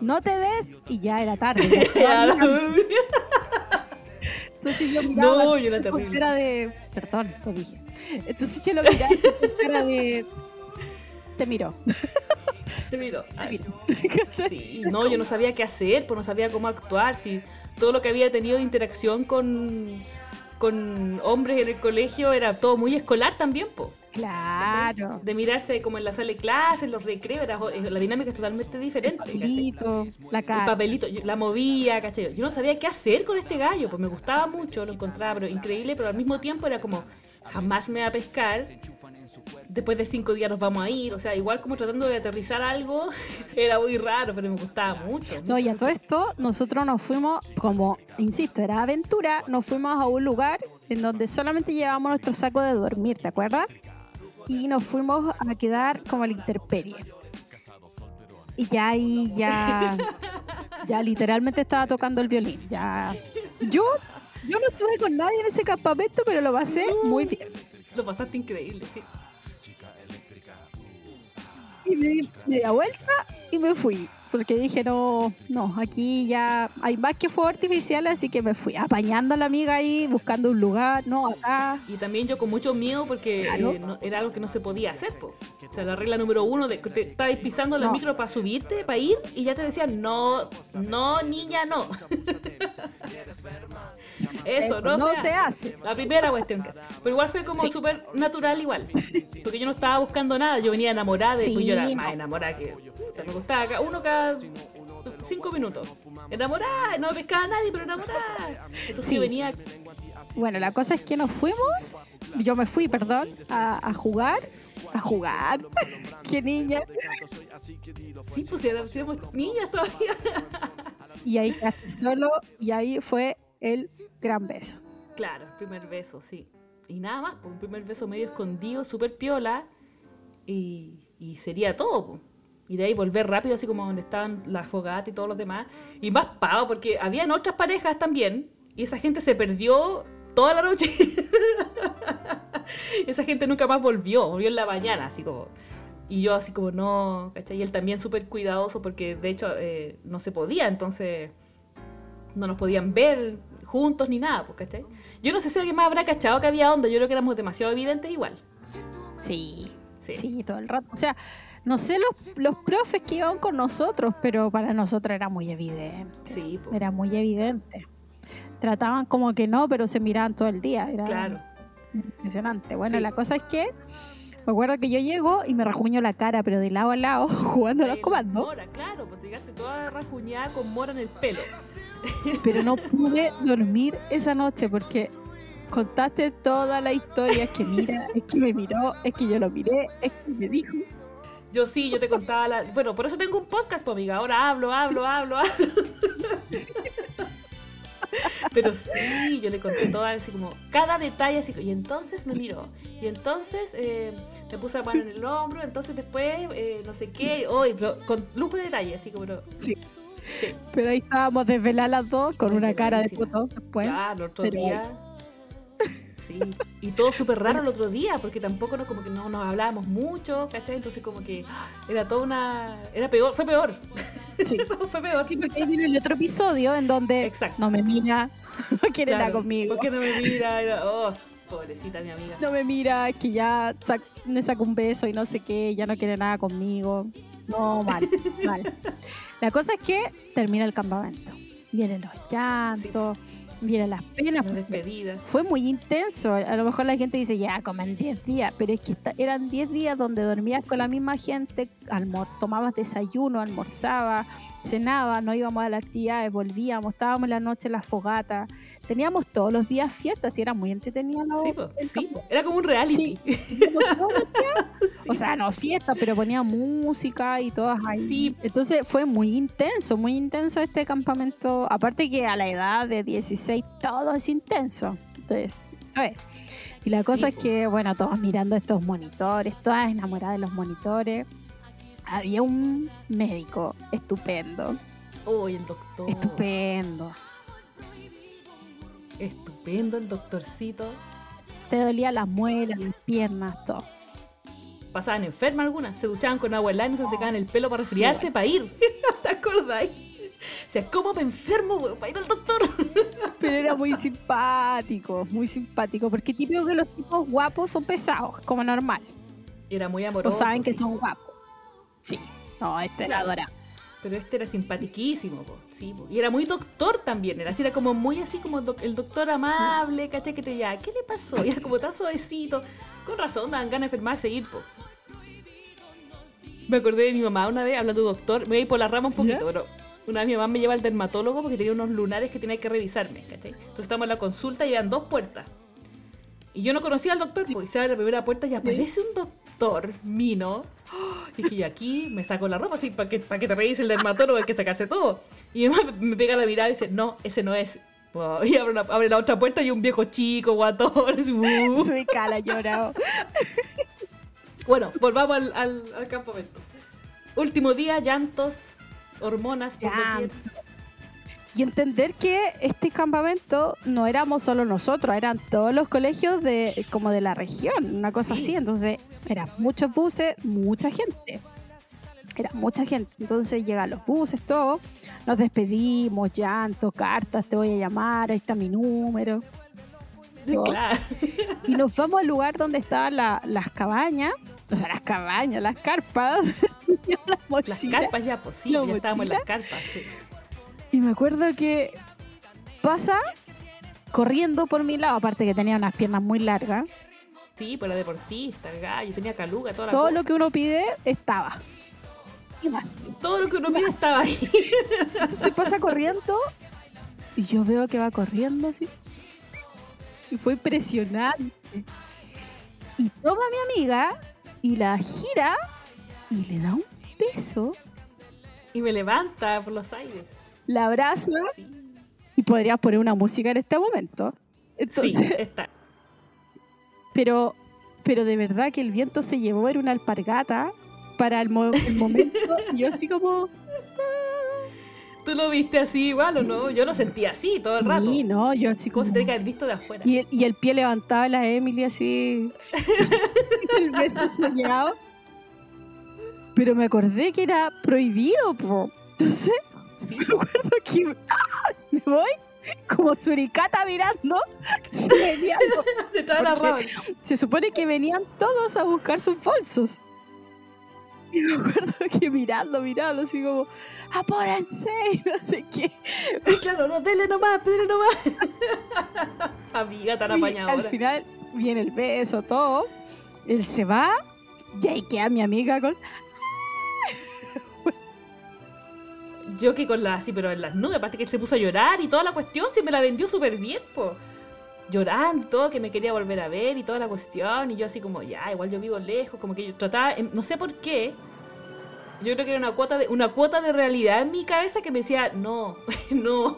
no te des, y ya era tarde. [LAUGHS] [LAUGHS] Entonces yo miraba no, yo era terrible. Cara de. Perdón, lo dije. Entonces yo lo [LAUGHS] miraba con cara de. Te miro. [LAUGHS] Te miro. Sí, no, yo no sabía qué hacer, pues no sabía cómo actuar. Si todo lo que había tenido de interacción con, con hombres en el colegio era todo muy escolar también, pues. Claro. De mirarse como en la sala de clase, en los recreos, la dinámica es totalmente diferente. El papelito, la cara. El papelito, la movía, ¿cachai? Yo no sabía qué hacer con este gallo, pues me gustaba mucho, lo encontraba pero increíble, pero al mismo tiempo era como, jamás me va a pescar. Después de cinco días nos vamos a ir, o sea, igual como tratando de aterrizar algo, [LAUGHS] era muy raro, pero me gustaba mucho. No, y a todo esto, nosotros nos fuimos, como, insisto, era aventura, nos fuimos a un lugar en donde solamente llevábamos nuestro saco de dormir, ¿te acuerdas? Y nos fuimos a quedar como a la intemperie. Y ya ahí ya, ya literalmente estaba tocando el violín. Ya yo, yo no estuve con nadie en ese campamento, pero lo pasé muy bien. Lo pasaste increíble, sí. Y me di media vuelta y me fui porque dije, no, no, aquí ya hay más que fuego artificial, así que me fui apañando a la amiga ahí, buscando un lugar, no, acá. Y también yo con mucho miedo porque eh, era algo que no se podía hacer, O sea, la regla número uno, de que te estabas pisando la micro para subirte, para ir, y ya te decían, no, no, niña, no. [LAUGHS] Eso, no, no se, hace. La primera cuestión que hace. Pero igual fue como súper natural igual. Porque yo no estaba buscando nada, yo venía enamorada, y pues yo era más enamorada que me gustaba uno cada cinco minutos. Enamorada, no pescaba a nadie, pero enamorada. Entonces venía. Bueno, la cosa es que nos fuimos, yo me fui, perdón, a, jugar. A jugar. [LAUGHS] Qué niña. Sí, pues éramos niñas todavía. y ahí solo, y ahí fue el gran beso. Claro, el primer beso, sí. Y nada más, pues, un primer beso medio escondido, súper piola. y, y sería todo. po. Y de ahí volver rápido, así como donde estaban las fogatas y todos los demás. Y más pavo, porque habían otras parejas también. Y esa gente se perdió toda la noche. [LAUGHS] esa gente nunca más volvió, volvió en la mañana, así como. Y yo así como no, ¿cachai? Y él también súper cuidadoso porque de hecho eh, no se podía, entonces no nos podían ver juntos ni nada, pues, ¿cachai? Yo no sé si alguien más habrá cachado que había onda, yo creo que éramos demasiado evidentes igual. Sí, Sí. sí, todo el rato. O sea, no sé los, los profes que iban con nosotros, pero para nosotros era muy evidente. Sí, Era muy evidente. Trataban como que no, pero se miraban todo el día. Era claro. impresionante. Bueno, Sí. la cosa es que me acuerdo que yo llego y me rajuño la cara, pero de lado a lado, [LAUGHS] jugando a los comandos. Mora, claro, pues llegaste toda rajuñada con mora en el pelo. Pero no pude dormir esa noche porque contaste toda la historia. Es que mira, es que me miró, es que yo lo miré, es que me dijo. Yo sí, yo te contaba la... Bueno, por eso tengo un podcast, pues, amiga. Ahora hablo, hablo, hablo, hablo. Pero sí, yo le conté todo así como cada detalle así. Y entonces me miró. Y entonces eh, me puse la mano en el hombro. Entonces después, eh, no sé qué. Hoy, con lujo de detalle, así como... Sí. Sí. Pero ahí estábamos desveladas las dos con una cara de puto después. El otro pero- día. Sí. Y todo súper raro el otro día, porque tampoco nos, como que no nos hablábamos mucho, ¿cachai? Entonces como que ¡ah! era toda una... Era peor, fue peor. Sí. [LAUGHS] Eso fue peor. Sí, porque ahí viene el otro episodio en donde Exacto. no me mira, [LAUGHS] no quiere nada Claro, conmigo. ¿Por qué no me mira? Era- oh, pobrecita mi amiga. No me mira, que ya sac- me saca un beso y no sé qué, ya no quiere nada conmigo. No, mal, [LAUGHS] mal. La cosa es que termina el campamento. Vienen los llantos, vienen las penas. Las despedidas. Fue muy intenso. A lo mejor la gente dice, ya, comen 10 días, pero es que eran 10 días donde dormías con la misma gente, almor tomabas desayuno, almorzabas, cenabas, no íbamos a las actividades, volvíamos, estábamos en la noche en la fogata. Teníamos todos los días fiestas y era muy entretenido. Sí, sí. Era como un reality. [LAUGHS] [LAUGHS] Sí. o sea, no fiesta, pero ponía música y todas ahí. Sí. Entonces fue muy intenso, muy intenso este campamento. Aparte que a la edad de 16 todo es intenso. Entonces, ¿sabes? Y la cosa es que, bueno, todos mirando estos monitores, todas enamoradas de los monitores. Había un médico estupendo, Uy, el doctor. estupendo. Estupendo el doctorcito. Te dolía las muelas, las piernas, todo. Pasaban enfermas algunas. Se duchaban con agua helada y no se secaban el pelo para resfriarse, para ir. [LAUGHS] ¿Te acordáis? O sea, ¿cómo me enfermo, weón? Para ir al doctor. [LAUGHS] Pero era muy simpático, muy simpático, porque típico que los tipos guapos son pesados, como normal. Era muy O amoroso. saben que son guapos. Sí. No, este era Claro. adorable. Pero este era simpatiquísimo, po. Sí, po. Y era muy doctor también. Era así, era como muy así como doc- el doctor amable, ¿cachai? Que te ya, ¿qué le pasó? Y era como tan suavecito. Con razón, daban ganas de enfermarse ir, po. Me acordé de mi mamá una vez hablando de doctor. Me voy a ir por la rama un poquito, ¿Ya? pero una vez mi mamá me lleva al dermatólogo porque tenía unos lunares que tenía que revisarme, ¿cachai? Entonces estamos en la consulta y eran dos puertas. Y yo no conocía al doctor, pues y se abre la primera puerta y aparece un doctor, Mino. [GASPS] Y dije, yo aquí me saco la ropa así para que, para que te revise el dermatólogo, hay que sacarse todo. Y mi mamá me pega la mirada y dice, no, ese no es. Wow. [LAUGHS] Y abre la, abre la otra puerta y un viejo chico, guatón. así, uh. [LAUGHS] Soy cala llorado. [LAUGHS] Bueno, volvamos al, al, al campamento. Último día, llantos, hormonas, doquier. Y entender que este campamento no éramos solo nosotros, eran todos los colegios de como de la región, una cosa Sí. así. Entonces, eran muchos buses, mucha gente. Era mucha gente. Entonces llegan los buses, todo. Nos despedimos, llanto, cartas, te voy a llamar, ahí está mi número. todo. [LAUGHS] Claro. Y nos vamos al lugar donde estaban la- las cabañas, o sea, las cabañas, las carpas, [LAUGHS] las carpas ya, pues sí, ¿La ya estábamos en las carpas. sí. Y me acuerdo que pasa corriendo por mi lado, aparte que tenía unas piernas muy largas. Sí, pues la deportista, el gallo, tenía caluga, toda la Todo cosa. lo que uno pide estaba. Y más. Todo lo que uno mira estaba ahí. Se pasa corriendo y yo veo que va corriendo así. Y fue impresionante. Y toma a mi amiga y la gira y le da un beso, Y me levanta por los aires. la abraza Sí, y podrías poner una música en este momento. sí Entonces, está. Pero pero de verdad que el viento se llevó, era una alpargata para el, mo- el momento. [LAUGHS] y yo así como, ¿Tú lo viste así igual o no? Yo lo sentí así todo el rato. sí, no, yo así Como se tiene que haber visto de afuera. Y el, y el pie levantado de la Emily así. [LAUGHS] el beso soñado. Pero me acordé que era prohibido, po. Entonces, Sí, me acuerdo que [LAUGHS] ¡ah! me voy como suricata mirando. Se, [LAUGHS] venían [LAUGHS] los- detrás de la Porque- rama. se supone que venían todos a buscar sus bolsos. Y me acuerdo que mirando, mirando, así como, apúrense y [LAUGHS] no sé qué. Claro, no, dele nomás, dele nomás. Amiga tan Y apañadora. al final viene el beso, todo. Él se va y ahí queda mi amiga con. Yo que con la así, pero en las nubes, aparte que él se puso a llorar y toda la cuestión, se me la vendió súper bien, po. Llorando y todo, que me quería volver a ver y toda la cuestión. Y yo así como, ya, igual yo vivo lejos, como que yo trataba, em, no sé por qué. Yo creo que era una cuota de, una cuota de realidad en mi cabeza que me decía, no, [LAUGHS] no.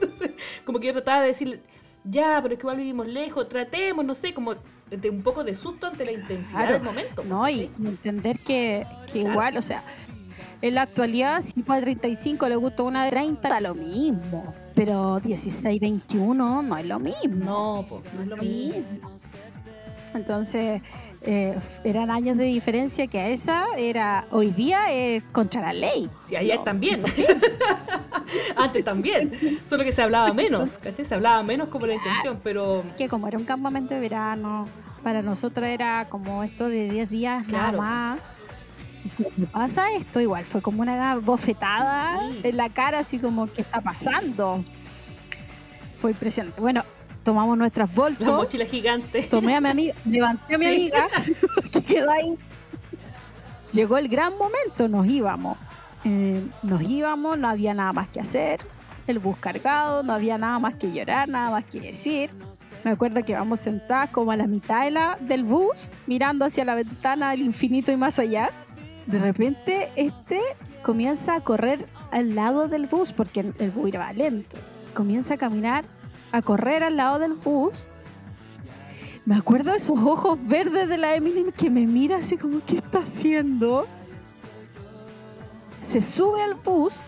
Entonces, como que yo trataba de decir, ya, pero es que igual vivimos lejos, tratemos, no sé, como de un poco de susto ante la intensidad Claro. del momento. No, y y entender que, que Claro. igual, o sea, en la actualidad, si fue de 35 le gusta una de 30, da lo mismo. Pero 16, 21 no es lo mismo. No, po, no es lo mismo. Entonces, eh, eran años de diferencia que a esa era, hoy día es contra la ley. Sí, ayer No, también. [LAUGHS] Antes también. Solo que se hablaba menos, ¿cachai? Se hablaba menos como la intención, pero que como era un campamento de verano, para nosotros era como esto de 10 días Claro. nada más. Cuando pasa esto, igual fue como una bofetada Sí. en la cara, así como, ¿qué está pasando? Fue impresionante. Bueno, tomamos nuestras bolsas, mochila gigante. tomé a mi amiga, levanté a mi Sí. amiga, [LAUGHS] que quedó ahí. Llegó el gran momento, nos íbamos. Eh, nos íbamos, no había nada más que hacer. El bus cargado, no había nada más que llorar, nada más que decir. Me acuerdo que vamos sentadas como a la mitad de la, del bus, mirando hacia la ventana del infinito y más allá. De repente, este comienza a correr al lado del bus, porque el- bus iba lento. Comienza a caminar, a correr al lado del bus. Me acuerdo de esos ojos verdes de la Emily que me mira así como, ¿qué está haciendo? Se sube al bus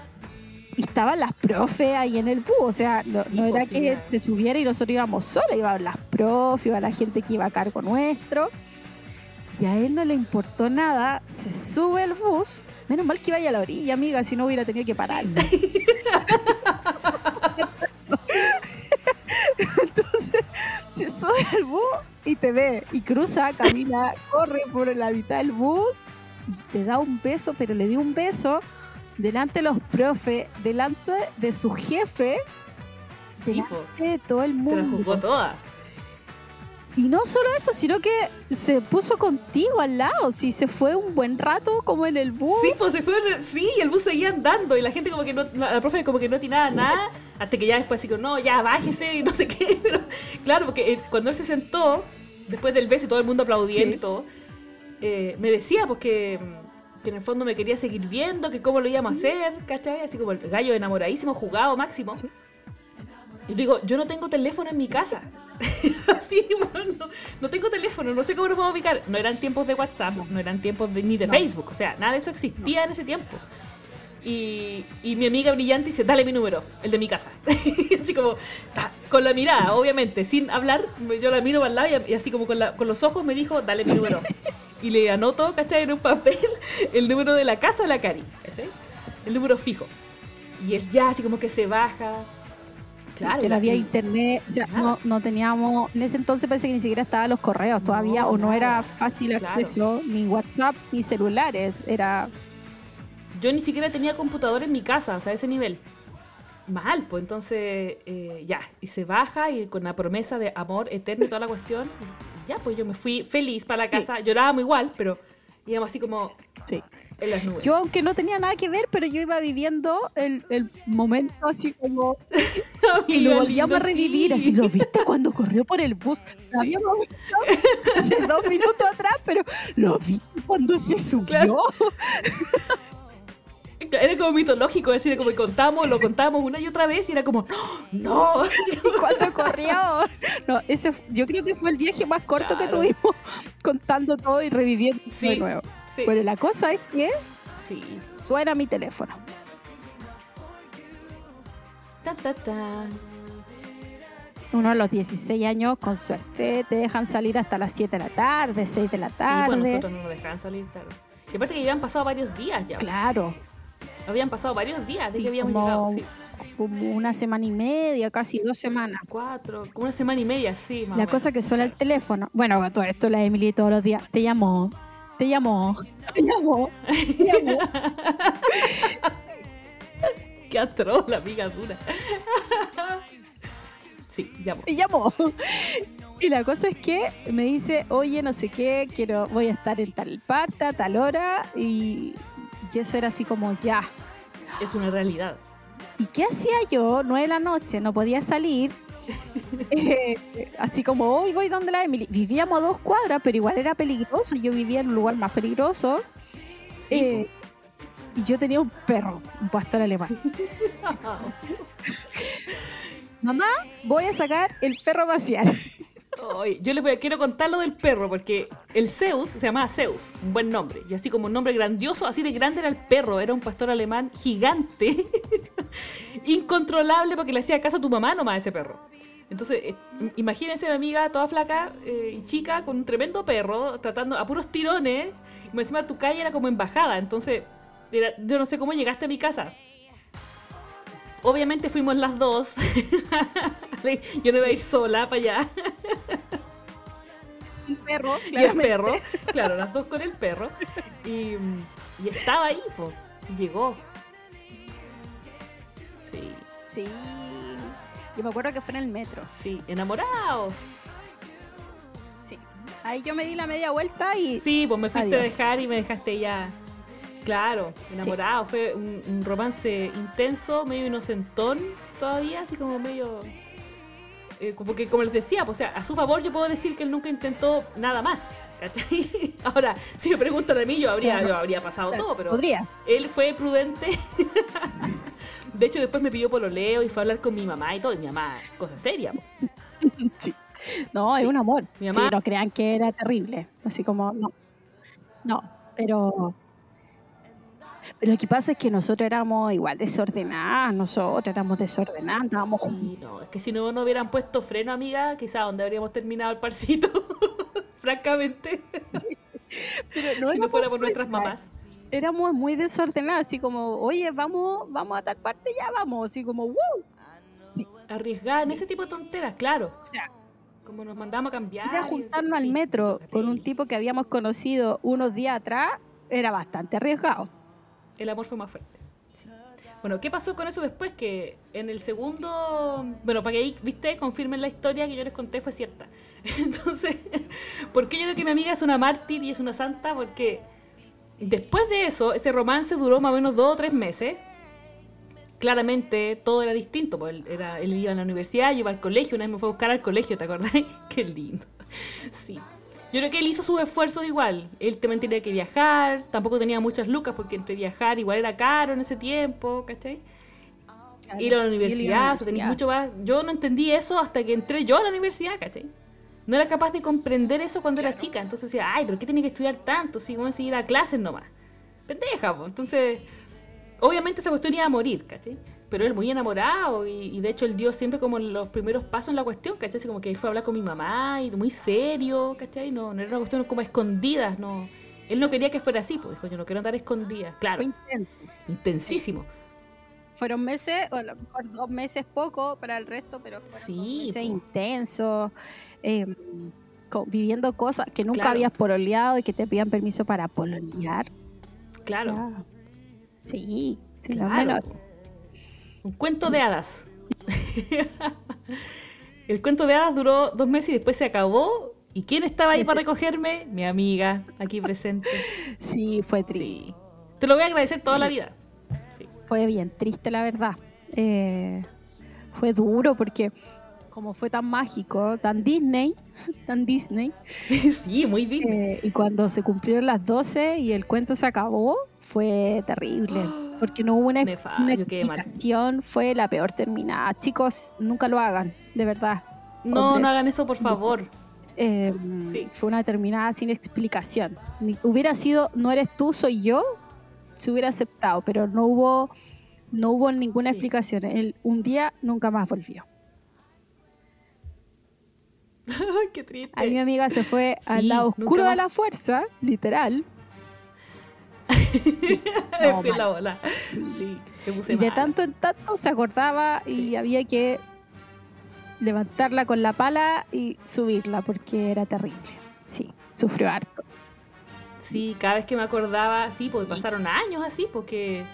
y estaban las profes ahí en el bus. O sea, no, Sí, no era pues, que se subiera y nosotros íbamos solas, iban las profes, iba la gente que iba a cargo nuestro. Y a él no le importó nada, se sube al bus. Menos mal que iba a la orilla, amiga, si no hubiera tenido que parar. Entonces se sube al bus y te ve y cruza, camina, corre por la mitad del bus y te da un beso, pero le dio un beso delante de los profes, delante de su jefe, delante de todo el Se la mundo. jugó toda. Y no solo eso, sino que se puso contigo al lado, sí, se fue un buen rato como en el bus. Sí, pues se fue. en el- Sí, el bus seguía andando y la gente como que no. La, la profe como que no tiraba nada. Hasta que ya después así como, no, ya bájese y no sé qué. [LAUGHS] Pero claro, porque eh, cuando él se sentó, después del beso y todo el mundo aplaudiendo y todo, eh, me decía pues que, que en el fondo me quería seguir viendo, que cómo lo íbamos a hacer, ¿cachai? Así como el gallo enamoradísimo, jugado máximo. Sí. Y le digo, yo no tengo teléfono en mi casa. [LAUGHS] Así, bueno, no, no tengo teléfono, no sé cómo lo puedo ubicar. No eran tiempos de WhatsApp, no eran tiempos de- ni de No. Facebook, o sea, nada de eso existía en ese tiempo. Y, y mi amiga brillante dice, dale mi número, el de mi casa. [LAUGHS] así como, ta, con la mirada, obviamente, sin hablar, yo la miro al lado y, y así como con, la- con los ojos me dijo, dale mi número. y le anoto, ¿cachai? En un papel [LAUGHS] el número de la casa de la Cari, ¿cachai? El número fijo. Y él ya así como que se baja. Claro, que no había internet, o sea, Nada. no, no teníamos, en ese entonces parece que ni siquiera estaban los correos todavía, No, o no era fácil Claro. acceso, ni WhatsApp, ni celulares, era Yo ni siquiera tenía computador en mi casa, o sea, a ese nivel. Mal, pues entonces eh, ya, y se baja y con la promesa de amor eterno y toda la cuestión. Y ya, pues yo me fui feliz para la casa. Llorábamos igual, pero íbamos así como sí. En las nubes. Yo, aunque no tenía nada que ver, pero yo iba viviendo el, el momento así como. [LAUGHS] Y lo volvíamos a revivir. sí. Así lo viste cuando corrió por el bus. Lo habíamos visto hace dos minutos atrás, pero lo viste cuando se subió. Claro. [LAUGHS] Era como mitológico, decir, como que contamos, lo contamos una y otra vez y era como, ¡No! [LAUGHS] ¿Cuánto corrió? No, ese, yo creo que fue el viaje más corto que tuvimos [LAUGHS] contando todo y reviviendo Sí, de nuevo. Sí. Bueno, la cosa es que sí. suena mi teléfono. Ta, ta, ta. Uno a los 16 años, con suerte, te dejan salir hasta las 7 de la tarde, 6 de la Sí, tarde. pues nosotros no nos dejaban salir tarde. Y aparte que habían pasado varios días ya. Claro, Habían pasado varios días de Sí, que habíamos como- llegado. Sí. como una semana y media, casi dos semanas. Cuatro, como una semana y media, sí. Más La cosa menos. que suena el teléfono. Bueno, todo esto la Emily todos los días. Te llamó, te llamó, te llamó, te llamó. [LAUGHS] Qué atroz la amiga dura. [LAUGHS] sí, ya. te llamó. Y la cosa es que me dice, oye, no sé qué, quiero, voy a estar en tal parte, a tal hora. Y, y eso era así como ya. Es una realidad. ¿Y qué hacía yo? Nueve de la noche, no podía salir. [LAUGHS] Eh, así como hoy voy donde la Emily. Vivíamos a dos cuadras, pero igual era peligroso. Yo vivía en un lugar más peligroso. Sí, Eh, y yo tenía un perro, un pastor alemán. [LAUGHS] Mamá, voy a sacar el perro a pasear. Ay, yo les voy a, quiero contar lo del perro, porque el Zeus se llamaba Zeus, un buen nombre. Y así como un nombre grandioso, así de grande era el perro. Era un pastor alemán gigante, [LAUGHS] incontrolable, porque le hacía caso a tu mamá nomás a ese perro. Entonces, eh, imagínense mi amiga toda flaca eh, y chica con un tremendo perro, tratando a puros tirones. Y encima tu calle era como embajada. Entonces, era- yo no sé cómo llegaste a mi casa. Obviamente fuimos las dos. [LAUGHS] yo no iba a ir sola para allá. Perro, [LAUGHS] y el perro, claro, las dos con el perro. Y, y estaba ahí, po. y Llegó. Sí, Sí. Yo me acuerdo que fue en el metro. sí, enamorado. Sí. Ahí yo me di la media vuelta y Sí, pues me fuiste Adiós. a dejar y me dejaste ya. Claro, enamorado. Fue un, un romance intenso, medio inocentón todavía, así como medio. Eh, como que, como les decía, pues, o sea, a su favor yo puedo decir que él nunca intentó nada más. ¿Cachai? [LAUGHS] Ahora, si me preguntan a mí, yo habría, yo habría pasado todo, pero. podría. Él fue prudente. [LAUGHS] De hecho, después me pidió pololeo y fue a hablar con mi mamá y todo. Y mi mamá, cosa seria. [LAUGHS] Sí. No, es Sí. un amor. Mi mamá- Sí, no crean que era terrible. Así como, no. No, pero. Pero lo que pasa es que nosotros éramos igual desordenadas, nosotros éramos desordenadas, juntos. Sí, no, es que si no nos hubieran puesto freno, amiga, quizá donde habríamos terminado el parcito. [LAUGHS] Francamente. Pero si no fuera por nuestras mamás. Éramos muy desordenadas, así como, oye, vamos, vamos a tal parte, ya vamos, así como, wow. Arriesgar en ese tipo de tonteras, claro. O sea, Como nos mandamos a cambiar. ir a juntarnos al sí, metro con un tipo que habíamos conocido unos días atrás era bastante arriesgado. El amor fue más fuerte. Bueno, ¿qué pasó con eso después? Que en el segundo. Bueno, para que ahí, viste, confirmen la historia que yo les conté fue cierta. [LAUGHS] Entonces, ¿por qué yo digo que mi amiga es una mártir y es una santa? Porque después de eso, ese romance duró más o menos dos o tres meses. Claramente todo era distinto. Él, era, él iba a la universidad, yo iba al colegio, una vez me fue a buscar al colegio, ¿te acordás? [LAUGHS] Qué lindo. Sí. Yo creo que él hizo sus esfuerzos igual. Él también tenía que viajar, tampoco tenía muchas lucas porque entre viajar igual era caro en ese tiempo, ¿cachai? Ir a la universidad, o tenés mucho más. Yo no entendí eso hasta que entré yo a la universidad, ¿cachai? No era capaz de comprender eso cuando era chica. Entonces decía, ay, pero ¿qué tiene que estudiar tanto? Si vamos a ir a clases nomás. Pendeja, pues. Entonces, obviamente esa cuestión iba a morir, ¿cachai? Pero él muy enamorado y, y de hecho él dio siempre como los primeros pasos en la cuestión, ¿cachai? Así como que fue a hablar con mi mamá y muy serio, ¿cachai? No, no era una cuestión como escondidas, no. Él no quería que fuera así, pues dijo, yo no quiero andar escondida. Claro, Fue intenso. intensísimo. Fueron meses, o a lo mejor dos meses poco para el resto, pero fueron Sí, meses intensos, eh, co- viviendo cosas que nunca Claro. habías pololeado y que te pidan permiso para pololear. Claro. Sí, sí, Claro. Un cuento de hadas. [LAUGHS] El cuento de hadas duró dos meses y después se acabó. ¿Y quién estaba ahí para recogerme? Mi amiga, aquí presente. [LAUGHS] Sí, fue triste. Sí. Te lo voy a agradecer toda Sí. la vida. Sí. Fue bien triste, la verdad. Eh, fue duro porque como fue tan mágico, tan Disney, [LAUGHS] tan Disney, [LAUGHS] Sí, muy Disney. eh, y cuando se cumplieron las 12 y el cuento se acabó, fue terrible. [GASPS] porque no hubo una, explicación, fue la peor terminada. Chicos, nunca lo hagan, de verdad. No, Hombres. no hagan eso, por favor. Eh, Sí. Fue una terminada sin explicación. Ni- hubiera sido, no eres tú, soy yo, se hubiera aceptado, pero no hubo, no hubo ninguna Sí. explicación. Él un día nunca más volvió. Qué triste. Ahí mi amiga se fue al Sí, lado nunca oscuro de la fuerza, literal. [LAUGHS] No, fui la bola. Sí, me puse Y de tanto en tanto se acordaba y había que levantarla con la pala y subirla porque era terrible. Sí, sufrió harto. Sí, cada vez que me acordaba, sí, porque pasaron años así, porque,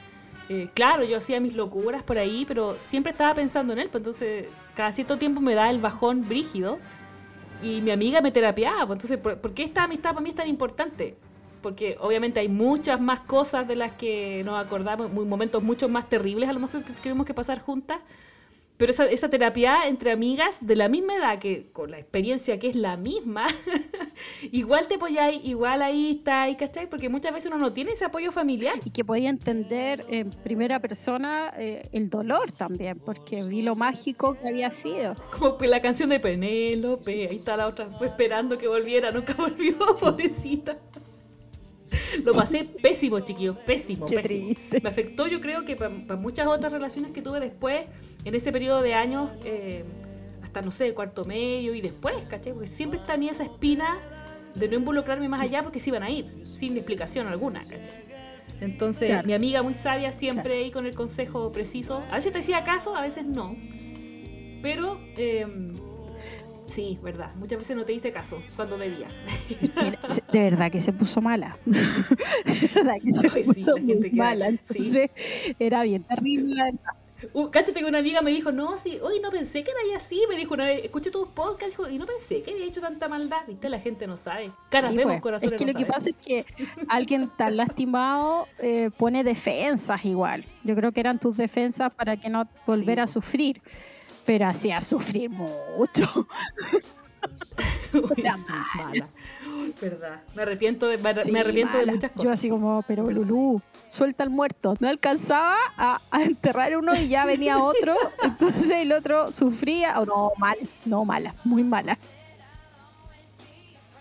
eh, claro, yo hacía mis locuras por ahí, pero siempre estaba pensando en él, pues entonces cada cierto tiempo me da el bajón brígido y mi amiga me terapiaba, pues entonces, ¿por, por qué esta amistad para mí es tan importante? Porque obviamente hay muchas más cosas de las que nos acordamos, momentos mucho más terribles a lo mejor que tenemos que pasar juntas, pero esa, esa terapia entre amigas de la misma edad, que con la experiencia que es la misma, [LAUGHS] igual te apoyáis, igual ahí estáis, ¿cachai? Porque muchas veces uno no tiene ese apoyo familiar. Y que podía entender en primera persona eh, el dolor también, porque vi lo mágico que había sido. Como la canción de Penélope, ahí está la otra, fue esperando que volviera, nunca [LAUGHS] volvió, pobrecita. [LAUGHS] Lo pasé pésimo, chiquillos, pésimo, Qué pésimo. triste. Me afectó, yo creo que para muchas otras relaciones que tuve después, en ese periodo de años, eh, hasta no sé, cuarto medio y después, ¿cachai? Porque siempre tenía esa espina de no involucrarme más allá porque se iban a ir, sin explicación alguna, ¿cachai? Entonces, Claro. mi amiga muy sabia siempre ahí con el consejo preciso. A veces te hacía caso, a veces no. Pero, eh, sí, verdad. Muchas veces no te hice caso cuando se- de verdad que se puso mala. [LAUGHS] de verdad que se Ay, puso muy mala. sí. Era bien terrible. Uh, cáchate que una amiga me dijo, no, sí, hoy no pensé que era así. Me dijo una vez, escuché tus podcasts dijo, y no pensé que había hecho tanta maldad. Viste, la gente no sabe. Caras Sí, vemos, pues. corazones Es que no lo que pasa es que alguien tan lastimado eh, pone defensas igual. Yo creo que eran tus defensas para que no volver Sí, a sufrir. Pero hacía sufrir mucho. [LAUGHS] Uy, mala. Verdad. Me arrepiento de, me, Sí, me arrepiento de muchas Yo cosas. así como, pero Lulú, suelta al muerto. No alcanzaba a, a enterrar uno y ya venía otro. [LAUGHS] Entonces el otro sufría. Oh, no, mal, no, mala, muy mala.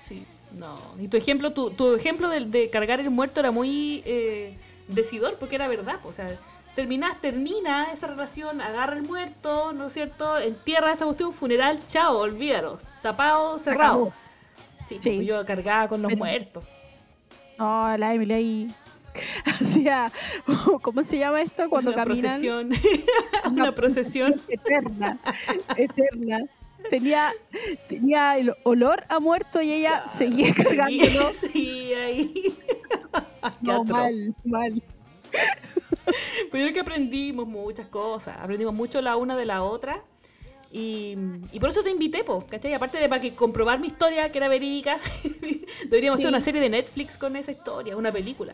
Sí, no. Y tu ejemplo, tu, tu ejemplo de, de cargar el muerto era muy eh, decidor porque era verdad. O sea, terminas, termina esa relación, agarra el muerto, ¿no es cierto? Entierra esa cuestión, funeral, chao, olvídalo. Tapado, cerrado. Sí, Sí. pues yo cargaba con los Pero- muertos. No, la Emily ahí [LAUGHS] hacía, [LAUGHS] ¿cómo se llama esto? Cuando una caminan. procesión. [LAUGHS] una procesión. eterna, eterna. Tenía, tenía el olor a muerto y ella seguía cargándolo. Sí, ahí. No, mal, mal. Pero yo creo que aprendimos muchas cosas, aprendimos mucho la una de la otra. Y, y por eso te invité, po, ¿cachai? Aparte de para que comprobar mi historia, que era verídica, [LAUGHS] deberíamos hacer una serie de Netflix con esa historia, una película.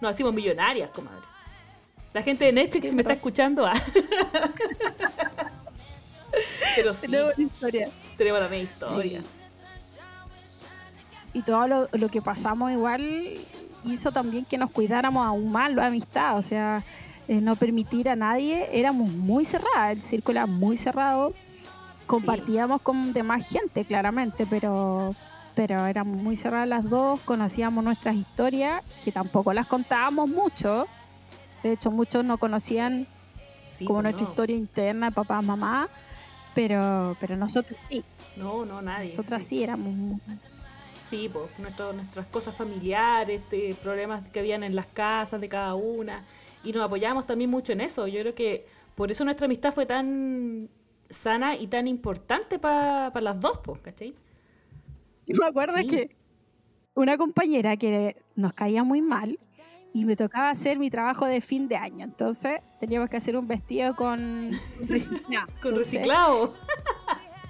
Nos hacemos millonarias, comadre. La gente de Netflix, si me está escuchando, ah. [LAUGHS] Pero sí, Tenemos historia. la misma historia. Sí. Y todo lo, lo que pasamos igual hizo también que nos cuidáramos aún más la amistad, o sea, eh, no permitir a nadie, éramos muy cerradas, el círculo era muy cerrado, compartíamos con demás gente claramente, pero pero éramos muy cerradas las dos, conocíamos nuestras historias, que tampoco las contábamos mucho, de hecho muchos no conocían Sí, como pues nuestra no. historia interna de papá, mamá, pero, pero nosotros sí, No, no, nadie. nosotras sí. sí éramos Sí, pues nuestro- nuestras cosas familiares, este, problemas que habían en las casas de cada una. Y nos apoyamos también mucho en eso. Yo creo que por eso nuestra amistad fue tan sana y tan importante para las dos, pues, ¿cachai? Yo me acuerdo Sí. que una compañera que nos caía muy mal y me tocaba hacer mi trabajo de fin de año. Entonces teníamos que hacer un vestido con [LAUGHS] reciclado. Con Entonces, reciclado.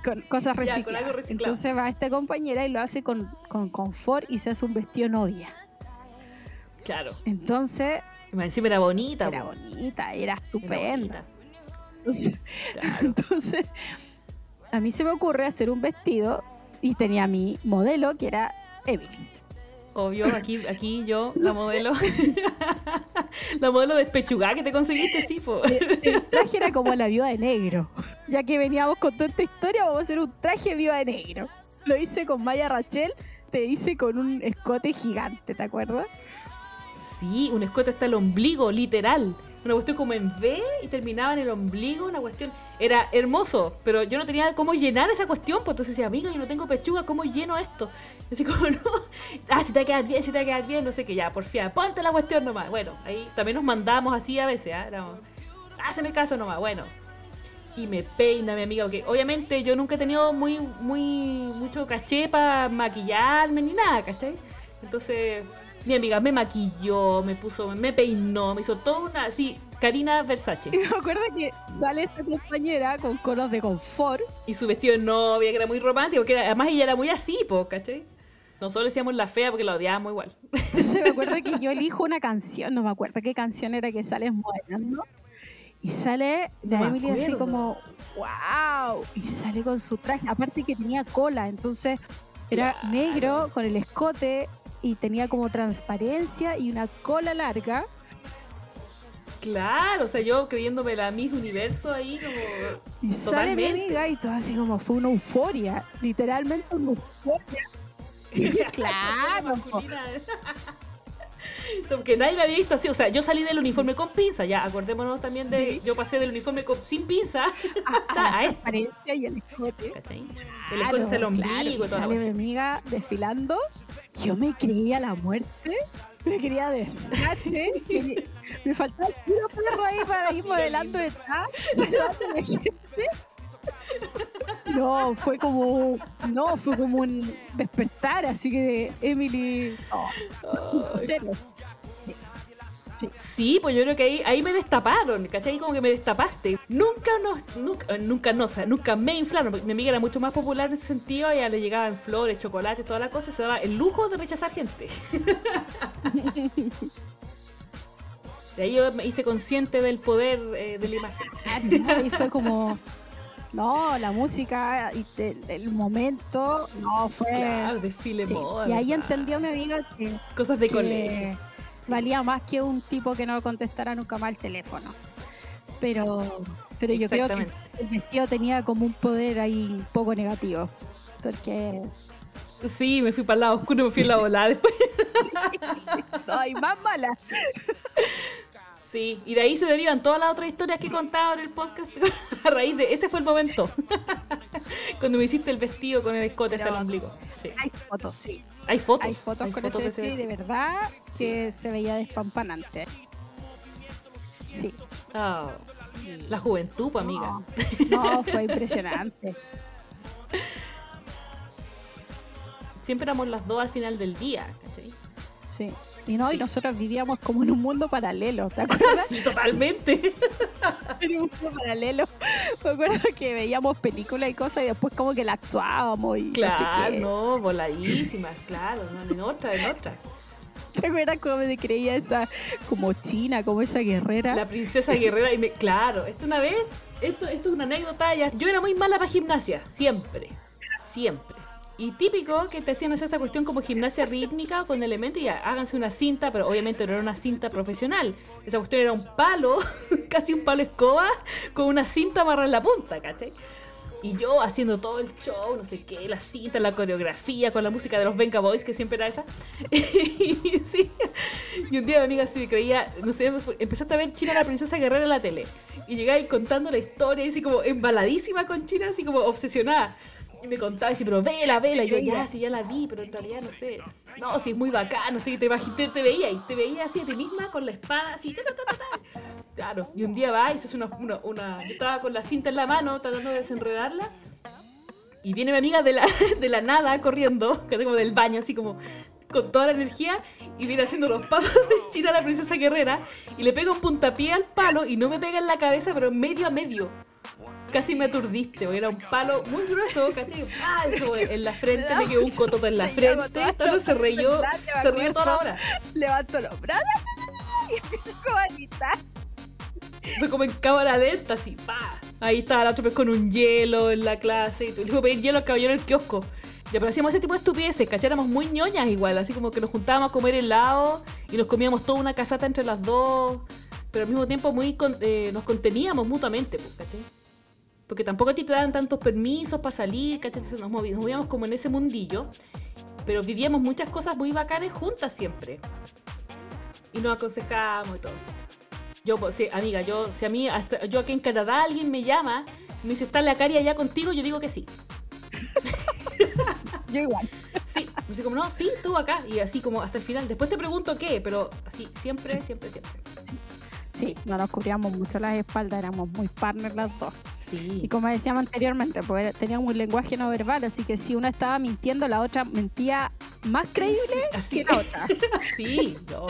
Con cosas Ya, con recicladas. Entonces va esta compañera y lo hace con, con confort y se hace un vestido novia. Claro. Entonces Encima era bonita. era bonita, era Era estupenda. bonita. Entonces, Claro. [LAUGHS] Entonces, a mí se me ocurre hacer un vestido y tenía mi modelo que era Emily. Obvio, [LAUGHS] aquí, aquí yo, la modelo. [LAUGHS] La modelo despechugada que te conseguiste, sí, po. El, el traje era como la viuda de negro. Ya que veníamos con toda esta historia, vamos a hacer un traje viuda de negro. Lo hice con Maya Rachel, te hice con un escote gigante, ¿te acuerdas? Sí, un escote hasta el ombligo, literal. Una cuestión como en V y terminaba en el ombligo, una cuestión. Era hermoso, pero yo no tenía cómo llenar esa cuestión, pues entonces decía, amiga, yo no tengo pechuga, ¿cómo lleno esto? Así como, [LAUGHS] no, ah, si te va a bien, si te va a bien, no sé qué, ya, porfía, ponte la cuestión nomás. Bueno, ahí también nos mandamos así a veces, ¿ah? Éramos, Háceme caso nomás, bueno. Y me peina mi amiga, porque obviamente yo nunca he tenido muy, muy, mucho caché para maquillarme ni nada, ¿cachai? Entonces, mi amiga me maquilló, me puso, me peinó, me hizo toda una, así, Karina Versace. Y me acuerdo que sale esta compañera con conos de confort. Y su vestido de novia, que era muy romántico, que era- además ella era muy así, po, ¿cachai? Nosotros decíamos la fea porque la odiábamos igual. Entonces me acuerdo que yo [LAUGHS] elijo una canción, no me acuerdo qué canción era que sale modelando. Y sale No la me Emily así como, wow. Y sale con su traje, aparte que tenía cola, entonces era Claro. negro con el escote y tenía como transparencia y una cola larga. Claro, o sea, yo creyéndome la Miss Universo ahí como... Y sale mi amiga y todo así como fue una euforia, literalmente una euforia. [LAUGHS] Claro. [LAUGHS] Porque nadie me había visto así, o sea, yo salí del uniforme con pinza, ya, acordémonos también de, Sí. yo pasé del uniforme con- sin pinza [LAUGHS] a, a, a la esto, transparencia y el escote. ¿cachai? El escote el ombligo claro, y toda sale mi amiga desfilando. Yo me creía la muerte. [LAUGHS] Me quería [LAUGHS] quería- me faltaba el puro perro ahí para ir modelando detrás. No, fue como. No, fue como un despertar. Así que Emily. oh, cero. Sí, pues yo creo que ahí, ahí me destaparon, ¿cachai? Como que me destapaste. Nunca nos, nunca, eh, nunca no, o sea, nunca me inflaron, porque mi amiga era mucho más popular en ese sentido, a ella le llegaban flores, chocolate, toda la cosa, se daba el lujo de rechazar gente. [LAUGHS] De ahí yo me hice consciente del poder eh, de la imagen. Ah, no, y fue como. No, la música y el momento. No, fue. Claro, desfile Sí, moda. Y ahí entendió mi amiga que, Cosas de que colegio. Valía más que un tipo que no contestara nunca más el teléfono. Pero, pero yo creo que el vestido tenía como un poder ahí un poco negativo. Porque. Sí, me fui para el lado oscuro, me fui a la volada después. [LAUGHS] ¡Ay, más mala! Sí, y de ahí se derivan todas las otras historias que he contado en el podcast [LAUGHS] a raíz de ese fue el momento. Cuando me hiciste el vestido con el escote hasta el ombligo. Sí. Hay fotos, sí. Hay fotos. Hay fotos con ese de vestido y de verdad que se veía despampanante. Sí. Ah, la juventud, pues, amiga. No, [LAUGHS] no, fue impresionante. Siempre éramos las dos al final del día, ¿cachai? Sí. Y no, y nosotros vivíamos como en un mundo paralelo, ¿te acuerdas? Sí, totalmente. [LAUGHS] en un mundo paralelo. Me acuerdo que veíamos películas y cosas y después como que la actuábamos y Claro, no, voladísimas, claro, no, en otra, en otra. ¿Te acuerdas cómo me creía esa como china, como esa guerrera? La princesa guerrera, y me, claro, esto una vez, esto, esto es una anécdota, ya, yo era muy mala para gimnasia, siempre, siempre. Y típico que te hacían hacer esa cuestión como gimnasia rítmica con elementos y ya, háganse una cinta, pero obviamente no era una cinta profesional. Esa cuestión era un palo, [LAUGHS] casi un palo escoba, con una cinta amarrada en la punta, ¿cachai? Y yo haciendo todo el show, no sé qué, la cinta, la coreografía, con la música de los Venga Boys, que siempre era esa. [LAUGHS] y, sí. y un día mi amiga así creía, no sé, empezaste a ver China la princesa guerrera en la tele. Y ahí contando la historia, así como embaladísima con China, así como obsesionada. Y me contaba, y así, pero vela, vela. Y yo, ya, sí, ya la vi, pero en realidad no sé. No, sí, es muy bacán, no sé, te, te, te veía y te veía así a ti misma con la espada, así, ta, ta, ta. Claro, y un día va y se hace una, una, una- estaba con la cinta en la mano tratando de desenredarla. Y viene mi amiga de la, [LAUGHS] de la nada corriendo, que como del baño, así como con toda la energía, y viene haciendo los pasos de China la princesa guerrera, y le pega un puntapié al palo, y no me pega en la cabeza, pero medio a medio. Casi me aturdiste, porque era un palo muy grueso, ¿cachai? Eso, [LAUGHS] en la frente, me [LAUGHS] quedó un cototo en la frente, entonces se reyó, [LAUGHS] se rió toda la hora. Levanto los brazos y empiezo como a gritar. Fue como en cámara lenta, así, pa. Ahí estaba la otra vez con un hielo en la clase. Y tú le pedir hielo al caballero del kiosco. Ya, pero hacíamos ese tipo de estupideces, ¿cachai? Éramos muy ñoñas igual, así como que nos juntábamos a comer helado y nos comíamos toda una casata entre las dos, pero al mismo tiempo muy con- eh, nos conteníamos mutuamente, pues, ¿cachai? Porque tampoco a ti te daban tantos permisos para salir, ¿cachai? Entonces nos, movi- nos movíamos como en ese mundillo, pero vivíamos muchas cosas muy bacanas juntas siempre. Y nos aconsejábamos y todo. Yo, pues, sí, amiga, yo, si a mí, hasta- yo aquí en Canadá alguien me llama, me dice, ¿está la cari allá contigo? Yo digo que sí. [LAUGHS] Yo igual. Sí, me dice como, no, sí, tú acá. Y así como hasta el final. Después te pregunto qué, pero así, siempre, siempre, siempre. Sí, no nos cubríamos mucho las espaldas, éramos muy partners las dos. Y Sí. como decíamos anteriormente, pues teníamos un lenguaje no verbal, así que si una estaba mintiendo, la otra mentía más creíble Así, que la otra. [LAUGHS] sí, no.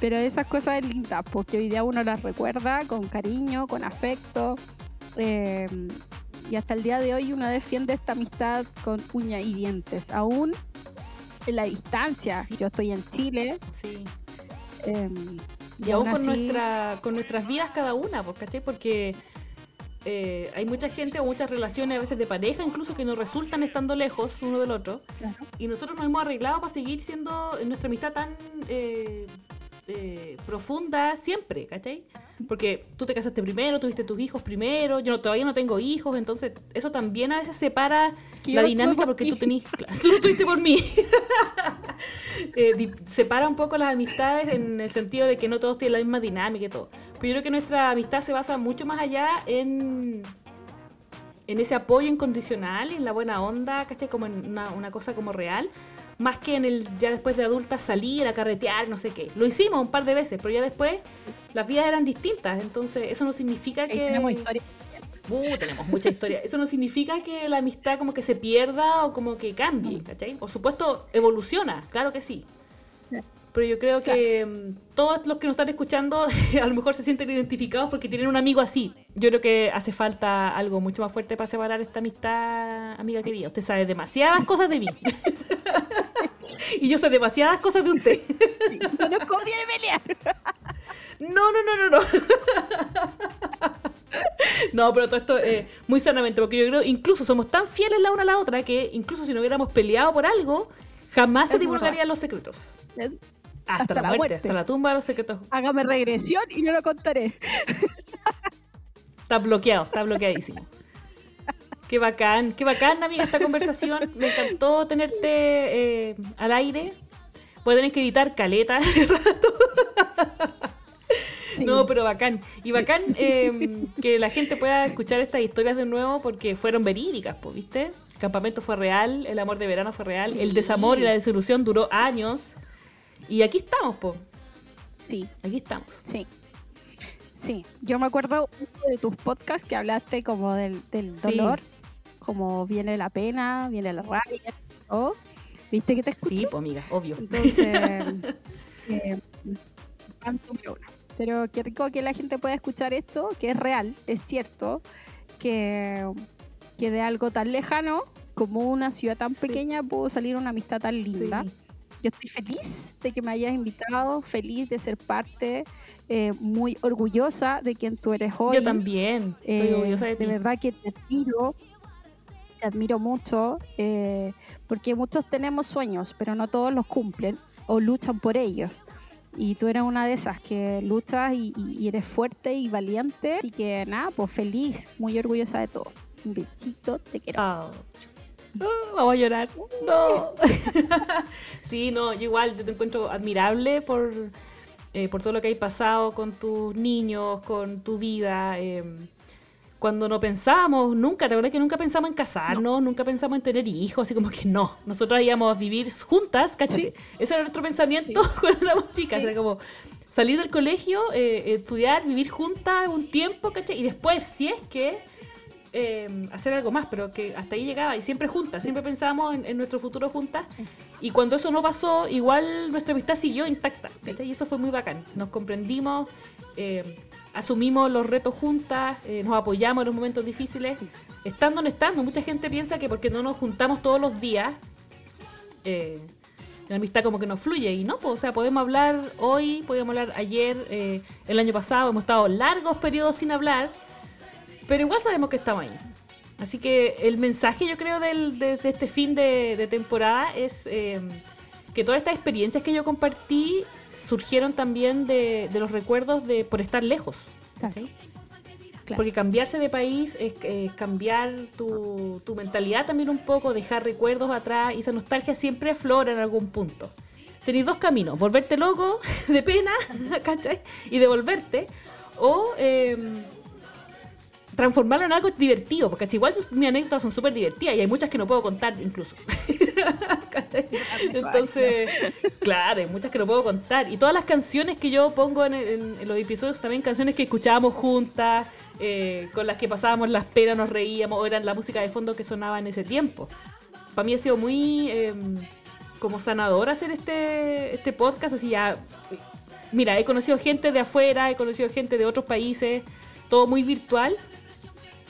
Pero esas cosas lindas, porque hoy día uno las recuerda con cariño, con afecto. eh, y hasta el día de hoy uno defiende esta amistad con uñas y dientes. Aún en la distancia. Sí. Yo estoy en Chile. sí. eh, Y aún aún con, nuestra, con nuestras vidas cada una, pues, ¿cachai? Porque eh, hay mucha gente o muchas relaciones a veces de pareja incluso que no resultan estando lejos uno del otro. Claro. Y nosotros nos hemos arreglado para seguir siendo nuestra amistad tan eh, eh, profunda siempre, ¿cachai? Porque tú te casaste primero, tuviste tus hijos primero, yo no- todavía no tengo hijos, entonces eso también a veces separa la dinámica por porque tú tenés... Claro, tú lo tuviste por mí. [LAUGHS] Eh, separa un poco las amistades en el sentido de que no todos tienen la misma dinámica y todo. Pero yo creo que nuestra amistad se basa mucho más allá en en ese apoyo incondicional, en la buena onda, ¿cachai? Como en una, una cosa como real, más que en el ya después de adultas salir a carretear, no sé qué. Lo hicimos un par de veces, pero ya después las vidas eran distintas, entonces eso no significa que... tenemos historia. Uh, tenemos mucha historia. Eso no significa que la amistad como que se pierda o como que cambie, ¿cachai? Por supuesto, evoluciona, claro que sí. Pero yo creo que mm, todos los que nos están escuchando [LAUGHS] a lo mejor se sienten identificados porque tienen un amigo así. Yo creo que hace falta algo mucho más fuerte para separar esta amistad, amiga querida. Usted sabe demasiadas cosas de mí. [LAUGHS] y yo sé demasiadas cosas de usted. [LAUGHS] No nos conviene pelear. No, no, no, no, no. No, pero todo esto eh, muy sanamente, porque yo creo incluso somos tan fieles la una a la otra que incluso si no hubiéramos peleado por algo, jamás se divulgarían los secretos. Es- Hasta, Hasta la, la muerte, muerte. hasta la tumba de los secretos. Hágame regresión y no lo contaré. Está bloqueado, está bloqueadísimo. Qué bacán, qué bacán, amiga, esta conversación. Me encantó tenerte eh, al aire. Voy a tener que editar caleta. [LAUGHS] No, pero bacán. Y bacán eh, que la gente pueda escuchar estas historias de nuevo porque fueron verídicas, pues, ¿viste? El campamento fue real, el amor de verano fue real, el desamor y la desilusión duró años. Y aquí estamos, pues. Sí, Aquí estamos. sí. Sí, yo me acuerdo de tus podcasts que hablaste como del, del Sí. dolor, como viene la pena, viene la rabia, ¿oh? ¿Viste que te escucho? Sí, pues, amiga, obvio. Entonces, [LAUGHS] eh, pero qué rico que la gente pueda escuchar esto, que es real, es cierto, que, que de algo tan lejano como una ciudad tan Sí. pequeña pudo salir una amistad tan linda. Sí. Yo estoy feliz de que me hayas invitado, feliz de ser parte, eh, muy orgullosa de quien tú eres hoy. Yo también. Estoy Eh, orgullosa de ti. verdad que te admiro, te admiro mucho, eh, porque muchos tenemos sueños, pero no todos los cumplen o luchan por ellos. Y tú eres una de esas que luchas y, eres fuerte y valiente. Así que nada, pues feliz, muy orgullosa de todo. Un besito, te quiero. No, [LAUGHS] vamos a llorar. No. [LAUGHS] sí, no, yo igual, yo te encuentro admirable por, eh, por todo lo que hay pasado con tus niños, con tu vida. eh, cuando no pensábamos, nunca, ¿te acuerdas que nunca pensamos en casarnos? Nunca pensamos en tener hijos, así como que no. Nosotros íbamos a vivir juntas, ¿cachai? Ese era nuestro pensamiento [LAUGHS] cuando éramos chicas. Sí. Era como salir del colegio, eh, estudiar, vivir juntas un tiempo, ¿cachai? Y después, si es que eh, hacer algo más, pero que hasta ahí llegaba y siempre juntas, siempre pensábamos en, en nuestro futuro juntas. Y cuando eso no pasó, igual nuestra amistad siguió intacta. ¿cachai? Y eso fue muy bacán. Nos comprendimos, eh, asumimos los retos juntas, eh, nos apoyamos en los momentos difíciles. Sí. Estando no estando, mucha gente piensa que porque no nos juntamos todos los días, eh, la amistad como que no fluye. Y no, pues, o sea, podemos hablar hoy, podemos hablar ayer, eh, el año pasado, hemos estado largos periodos sin hablar, pero igual sabemos que estamos ahí. Así que el mensaje yo creo del, de, este fin de, temporada es eh, que todas estas experiencias que yo compartí surgieron también de, los recuerdos de por estar lejos. Porque cambiarse de país es, cambiar tu, tu, mentalidad también un poco, dejar recuerdos atrás y esa nostalgia siempre aflora en algún punto. Tenéis dos caminos, volverte loco [LAUGHS] de pena, [LAUGHS] ¿cachai? Y devolverte, o em, transformarlo en algo divertido, porque igual mis anécdotas son súper divertidas y hay muchas que no puedo contar incluso. [LAUGHS] Entonces, claro, hay muchas que no puedo contar. Y todas las canciones que yo pongo en, los episodios, también canciones que escuchábamos juntas, eh, con las que pasábamos las penas, nos reíamos, o eran la música de fondo que sonaba en ese tiempo. Para mí ha sido muy em, como sanador hacer este, este podcast, así ya... Mira, he conocido gente de afuera, he conocido gente de otros países, todo muy virtual,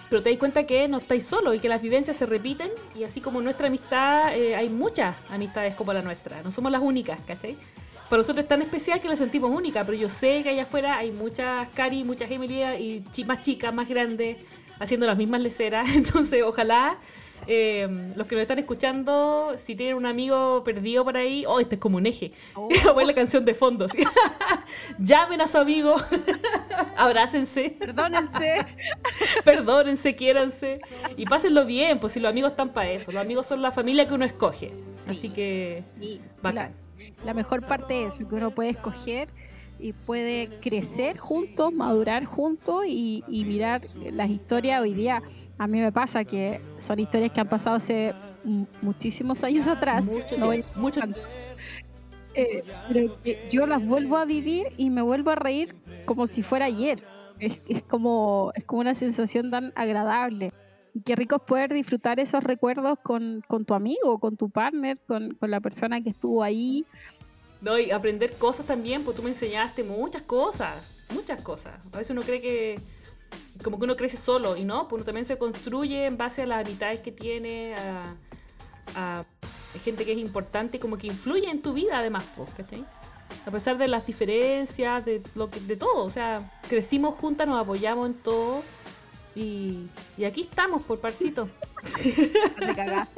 pero te das cuenta que no estáis solos y que las vivencias se repiten y así como nuestra amistad, eh, hay muchas amistades como la nuestra, no somos las únicas, ¿cachai? Para nosotros es tan especial que la sentimos única, pero yo sé que allá afuera hay muchas Cari, muchas Emily y más chicas, más grandes, haciendo las mismas leceras, [LAUGHS] entonces ojalá eh, los que nos están escuchando, si tienen un amigo perdido por ahí, oh, este es como un eje. Oh. [LAUGHS] Voy la canción de fondo. [LAUGHS] Llamen a su amigo, [LAUGHS] abrácense. Perdónense. Perdónense, quiéranse. Y pásenlo bien, pues si los amigos están para eso. Los amigos son la familia que uno escoge. Así que, bacán. La, mejor parte es que uno puede escoger y puede crecer juntos, madurar juntos y, y mirar las historias hoy día a mí me pasa que son historias que han pasado hace muchísimos años atrás. Mucho, eh, pero yo las vuelvo a vivir y me vuelvo a reír como si fuera ayer. Es, como, es como una sensación tan agradable. Qué rico es poder disfrutar esos recuerdos con, tu amigo, con tu partner, con, con, la persona que estuvo ahí. No, y aprender cosas también, pues tú me enseñaste muchas cosas, muchas cosas. A veces uno cree que, como que uno crece solo y no, pues uno también se construye en base a las habilidades que tiene, a, gente que es importante y como que influye en tu vida además, pues, ¿cachai? A pesar de las diferencias, de lo que, de todo, o sea, crecimos juntas, nos apoyamos en todo y, y aquí estamos por parcito. Par de cagar.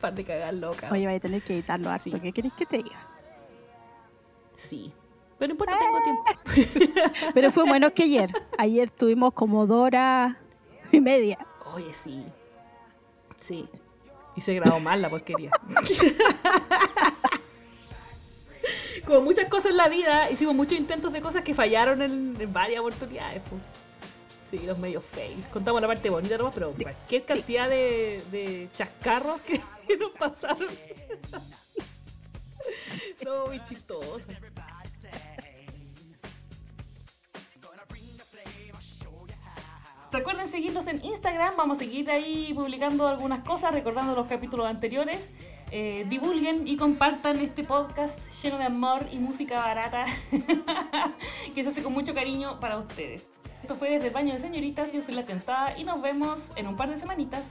Par de cagar loca. Oye, voy a tener que editarlo harto. ¿Qué querés que te diga? Sí. Pero no importa, tengo tiempo. [LAUGHS] Pero fue menos que ayer. Ayer tuvimos como dos horas y media. Oye, sí. Sí. Y se grabó mal la porquería. [LAUGHS] como muchas cosas en la vida, hicimos muchos intentos de cosas que fallaron en, varias oportunidades. Pues. Sí, los medios fails. Contamos la parte bonita nomás, pero cualquier cantidad de, de chascarros que, [LAUGHS] nos pasaron. no, muy chistoso. Recuerden seguirnos en Instagram, vamos a seguir ahí publicando algunas cosas, recordando los capítulos anteriores. Eh, divulguen y compartan este podcast lleno de amor y música barata [LAUGHS] que se hace con mucho cariño para ustedes. Esto fue desde el baño de señoritas, yo soy la tentada y nos vemos en un par de semanitas.